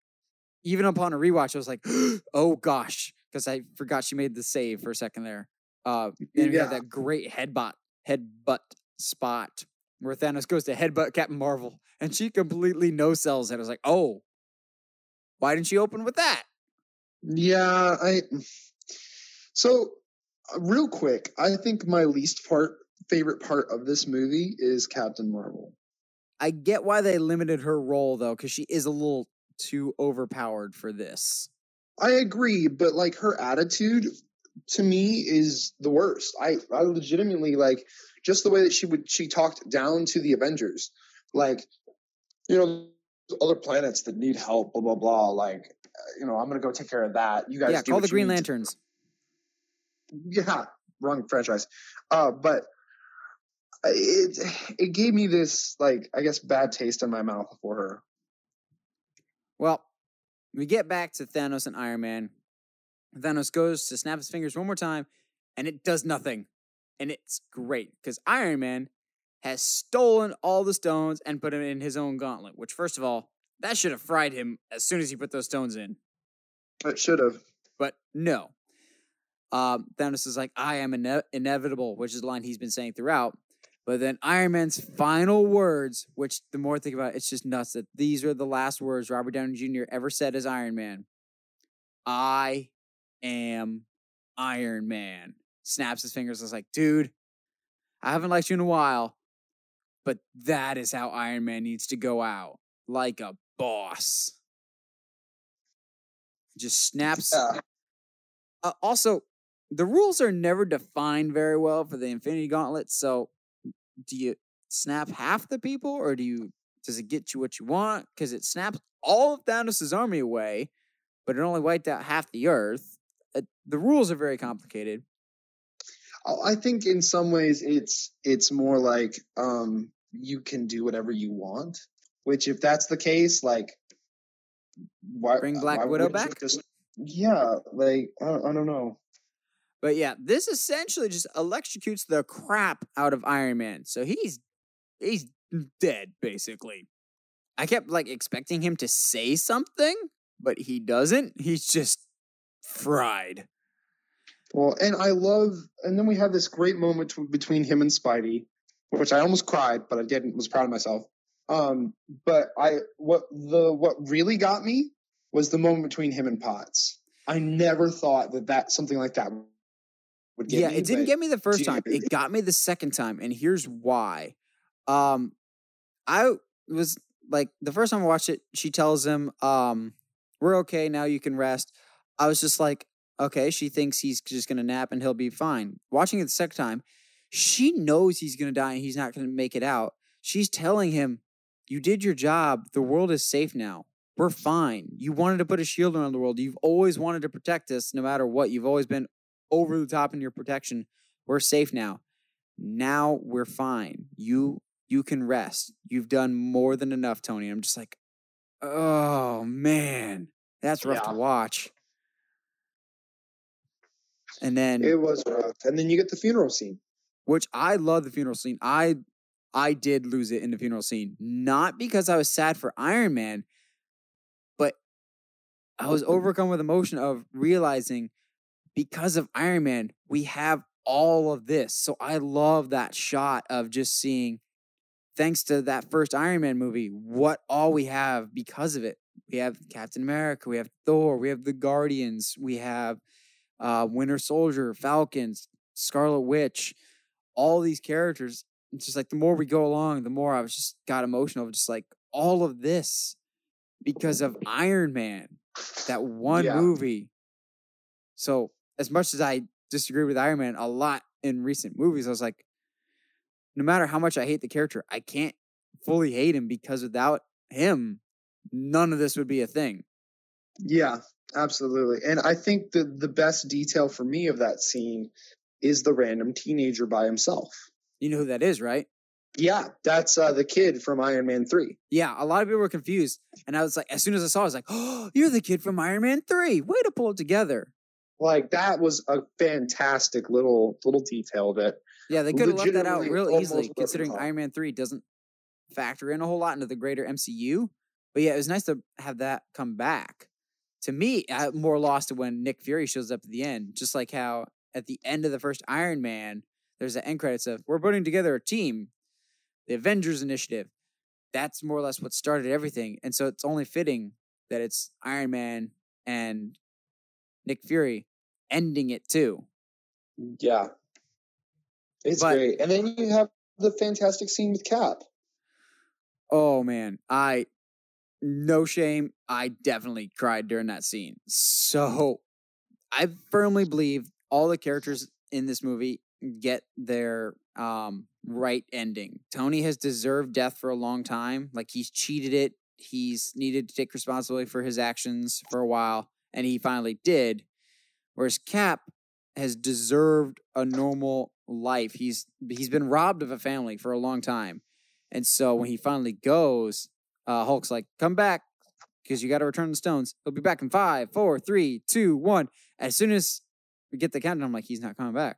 even upon a rewatch, I was like, oh gosh, because I forgot she made the save for a second there. Uh, and we Yeah. have that great headbutt, headbutt spot where Thanos goes to headbutt Captain Marvel and she completely no sells it. I was like, oh, why didn't she open with that? Yeah, I. So, uh, real quick, I think my least part favorite part of this movie is Captain Marvel. I get why they limited her role though, because she is a little too overpowered for this. I agree, but like her attitude to me is the worst. I, I legitimately like just the way that she would she talked down to the Avengers, like you know other planets that need help, blah blah blah. Like uh, you know I'm gonna go take care of that. You guys, yeah, call the Green Lanterns. yeah, wrong franchise. Uh, but it it gave me this like I guess bad taste in my mouth for her. Well, we get back to Thanos and Iron Man. Thanos goes to snap his fingers one more time, and it does nothing. And it's great because Iron Man has stolen all the stones and put them in his own gauntlet, which, first of all, that should have fried him as soon as he put those stones in. It should have. But no. Um, Thanos is like, I am ine- inevitable, which is the line he's been saying throughout. But then Iron Man's final words, which the more I think about it, it's just nuts that these are the last words Robert Downey Jr. ever said as Iron Man. I am Iron Man. Snaps his fingers. I was like, dude, I haven't liked you in a while, but that is how Iron Man needs to go out. Like a boss. Just snaps Yeah. uh, also, the rules are never defined very well for the Infinity Gauntlet. So, do you snap half the people, or do you does it get you what you want? Because it snaps all of Thanos' army away, but it only wiped out half the Earth. The rules are very complicated. I I think in some ways it's it's more like um you can do whatever you want. Which if that's the case, like why Bring Black why Widow back? Just yeah, like I don't, I don't know. But yeah, this essentially just electrocutes the crap out of Iron Man. So he's he's dead basically. I kept like expecting him to say something, but he doesn't. He's just fried. Well, and I love, and then we have this great moment between him and Spidey, which I almost cried, but I didn't. Was proud of myself. Um, but I what the what really got me was the moment between him and Potts. I never thought that that something like that would get yeah, me. it didn't get me the first time. It got me the second time, and here's why. Um, I was like the first time I watched it, she tells him, um, "We're okay now. You can rest." I was just like, "Okay." She thinks he's just gonna nap and he'll be fine. Watching it the second time, she knows he's gonna die and he's not gonna make it out. She's telling him, "You did your job. The world is safe now. We're fine. You wanted to put a shield around the world. You've always wanted to protect us, no matter what. You've always been over the top in your protection. We're safe now. Now we're fine. You you can rest. You've done more than enough, Tony. I'm just like, oh man, that's rough Yeah. to watch. And then It was rough. And then you get the funeral scene. which I love the funeral scene. I I did lose it in the funeral scene, not because I was sad for Iron Man, but I was overcome with emotion of realizing because of Iron Man, we have all of this. So I love that shot of just seeing thanks to that first Iron Man movie, what all we have because of it. We have Captain America, we have Thor, we have the Guardians, we have uh, Winter Soldier, Falcons, Scarlet Witch, all these characters. It's just like the more we go along, the more I was just got emotional just like all of this because of Iron Man, that one Yeah. movie. So as much as I disagree with Iron Man a lot in recent movies, I was like, no matter how much I hate the character, I can't fully hate him because without him, none of this would be a thing. Yeah, absolutely. And I think the the best detail for me of that scene is the random teenager by himself. You know who that is, right? Yeah, that's uh, the kid from Iron Man 3. Yeah, a lot of people were confused. And I was like, as soon as I saw it, I was like, oh, you're the kid from Iron Man 3. Way to pull it together. Like that was a fantastic little little detail that Yeah, they could have left that out real easily, considering. Iron Man 3 doesn't factor in a whole lot into the greater MCU. But yeah, it was nice to have that come back. To me, I'm more lost to when Nick Fury shows up at the end, just like how at the end of the first Iron Man, there's the end credits of we're putting together a team, the Avengers Initiative. That's more or less what started everything. And so it's only fitting that it's Iron Man and Nick Fury ending it too. Mm, yeah. It's But- great. And then you have the fantastic scene with Cap. Oh man, I no shame, I definitely cried during that scene. So I firmly believe all the characters in this movie get their um right ending. Tony has deserved death for a long time. Like he's cheated it. He's needed to take responsibility for his actions for a while, and he finally did. Whereas Cap has deserved a normal life. He's he's been robbed of a family for a long time. And so when he finally goes, uh, Hulk's like, "Come back, because you got to return the stones. He'll be back in five, four, three, two, one. As soon as we get the countdown, I'm like, "He's not coming back.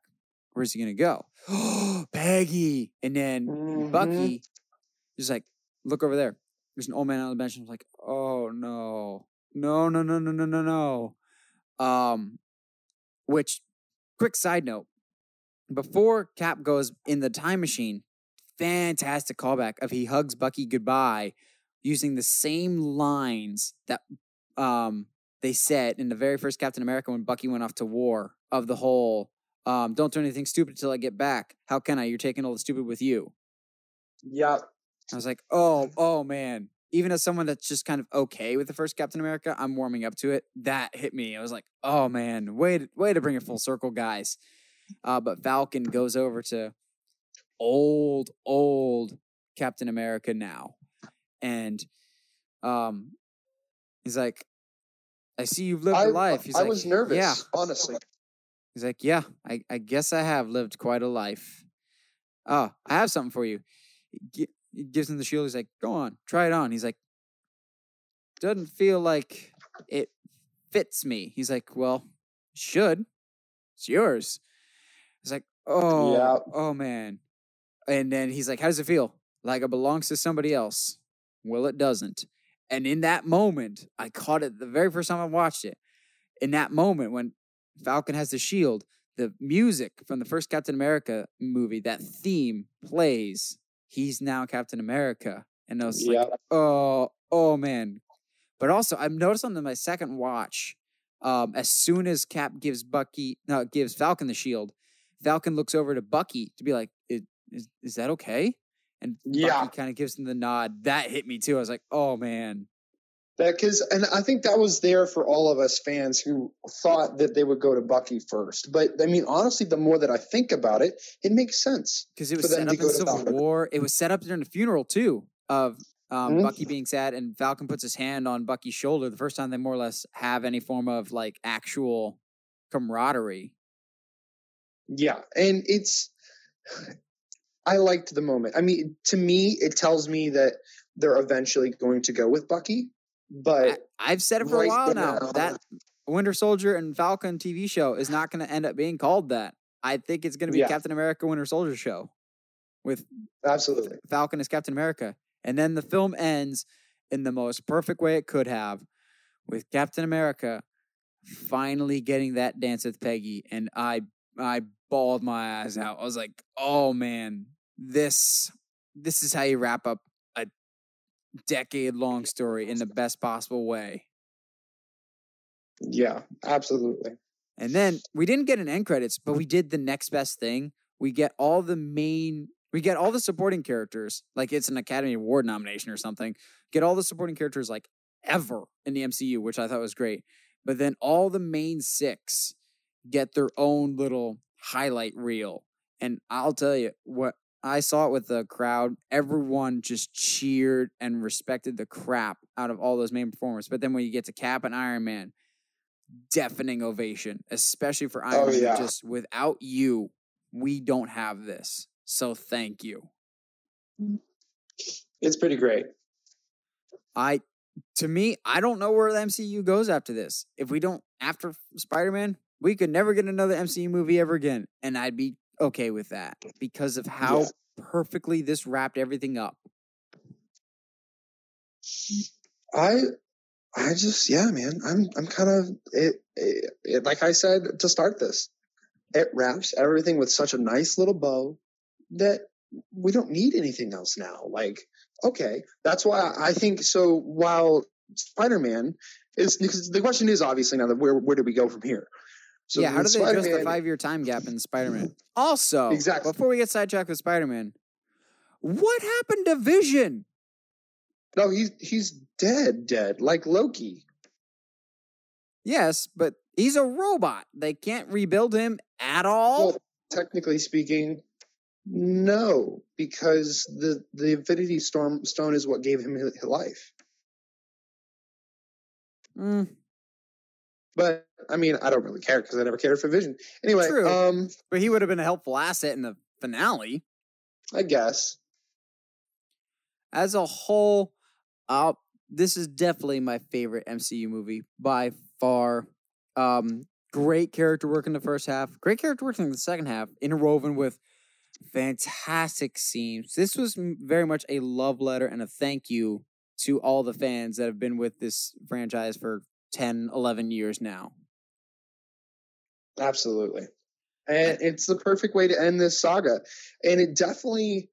Where's he gonna go?" Peggy, and then Mhm. Bucky is like, "Look over there. There's an old man on the bench." And I'm like, "Oh no, no, no, no, no, no, no, no." Um, which, quick side note, before Cap goes in the time machine, fantastic callback of he hugs Bucky goodbye using the same lines that um they said in the very first Captain America when Bucky went off to war of the whole um don't do anything stupid till I get back. How can I? You're taking all the stupid with you. Yeah. I was like, oh, oh man. Even as someone that's just kind of okay with the first Captain America, I'm warming up to it. That hit me. I was like, oh man, way to, way to bring it full circle, guys. Uh, but Falcon goes over to old, old Captain America now, and um, he's like, I see you've lived I, a life. He's I like, was nervous, Yeah. honestly. He's like, yeah, I, I guess I have lived quite a life. Oh, I have something for you. He he gives him the shield. He's like, go on, try it on. He's like, doesn't feel like it fits me. He's like, well, should. It's yours. He's like, oh, Yeah. oh man. And then he's like, how does it feel? Like it belongs to somebody else. Well, it doesn't. And in that moment, I caught it the very first time I watched it. In that moment, when Falcon has the shield, the music from the first Captain America movie, that theme plays. He's now Captain America, and I was Yeah. like, oh, oh man. But also, I've noticed on my second watch, um, as soon as Cap gives Bucky, no, gives Falcon the shield, Falcon looks over to Bucky to be like, "I- "Is is that okay?" And Yeah. Bucky kind of gives him the nod. That hit me too. I was like, "Oh man." That because, and I think that was there for all of us fans who thought that they would go to Bucky first. But I mean, honestly, the more that I think about it, it makes sense. because it was set up in Civil. War. It was set up during the funeral too of um, Mhm. Bucky being sad, and Falcon puts his hand on Bucky's shoulder. The first time they more or less have any form of like actual camaraderie. Yeah, and it's. I liked the moment. I mean, to me, it tells me that they're eventually going to go with Bucky. But I, I've said it for a while now. now- That Winter Soldier and Falcon TV show is not going to end up being called that. I think it's going to be Yeah. Captain America Winter Soldier show with absolutely, Falcon as Captain America. And then the film ends in the most perfect way it could have with Captain America finally getting that dance with Peggy and I I bawled my eyes out. I was like, "Oh man, this this is how you wrap up a decade long story in the best possible way." yeah, absolutely. And then we didn't get an end credits, but we did the next best thing. We get all the main, we get all the supporting characters, like it's an Academy Award nomination or something. Get all the supporting characters like ever in the MCU, which I thought was great. But then all the main six get their own little highlight reel. And I'll tell you what I saw it with the crowd. Everyone just cheered and respected the crap out of all those main performers. But then when you get to Cap and Iron Man, deafening ovation, especially for Iron Oh, Man. yeah. Just without you, we don't have this. So thank you. Mm. It's pretty great. I to me, I don't know where the MCU goes after this. If we don't after Spider-Man, we could never get another MCU movie ever again. And I'd be okay with that because of how Yeah. perfectly this wrapped everything up. I I just yeah, man. I'm I'm kind of it, it, it like I said to start this. It wraps everything with such a nice little bow that we don't need anything else now. Like okay, that's why I think so while Spider-Man is because the question is obviously now that where where do we go from here? So yeah, how do they address the Spider-Man- five-year time gap in Spider-Man? Also, Exactly. before we get sidetracked with Spider-Man, what happened to Vision? No, he's he's dead, dead, like Loki. Yes, but he's a robot. They can't rebuild him at all. Well, technically speaking, no, because the the Infinity Storm Stone is what gave him his his life. Mm, But I mean, I don't really care because I never cared for Vision. Anyway, True. um, but he would have been a helpful asset in the finale. I guess As a whole, uh, this is definitely my favorite MCU movie by far. Um, great character work in the first half, great character work in the second half, interwoven with fantastic scenes. This was m- very much a love letter and a thank you to all the fans that have been with this franchise for 10, 11 years now. absolutely, and it's the perfect way to end this saga. And it definitely,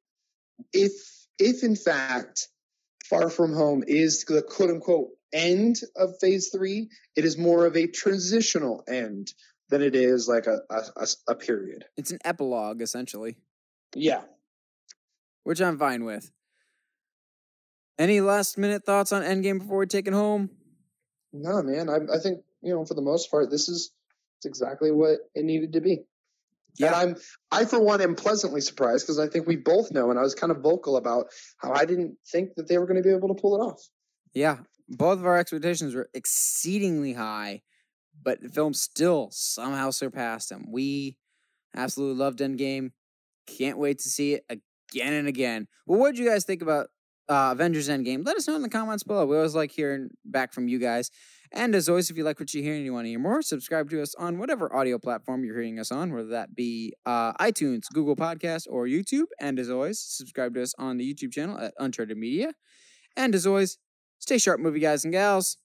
if if in fact, Far From Home is the quote unquote end of Phase Three, it is more of a transitional end than it is like a a, a, a period. It's an epilogue, essentially. Yeah. which I'm fine with. Any last minute thoughts on Endgame before we take it home? No, man. I, I think you know, for the most part, this is it's exactly what it needed to be. And I'm, I for one, am pleasantly surprised because I think we both know, and I was kind of vocal about how I didn't think that they were going to be able to pull it off. Yeah, both of our expectations were exceedingly high, but the film still somehow surpassed them. We absolutely loved Endgame. Can't wait to see it again and again. Well, what did you guys think about uh, Avengers Endgame? Let us know in the comments below. We always like hearing back from you guys. And as always, if you like what you hear and you want to hear more, subscribe to us on whatever audio platform you're hearing us on, whether that be uh, iTunes, Google Podcasts, or YouTube. And as always, subscribe to us on the YouTube channel at Uncharted Media. And as always, stay sharp, movie guys and gals.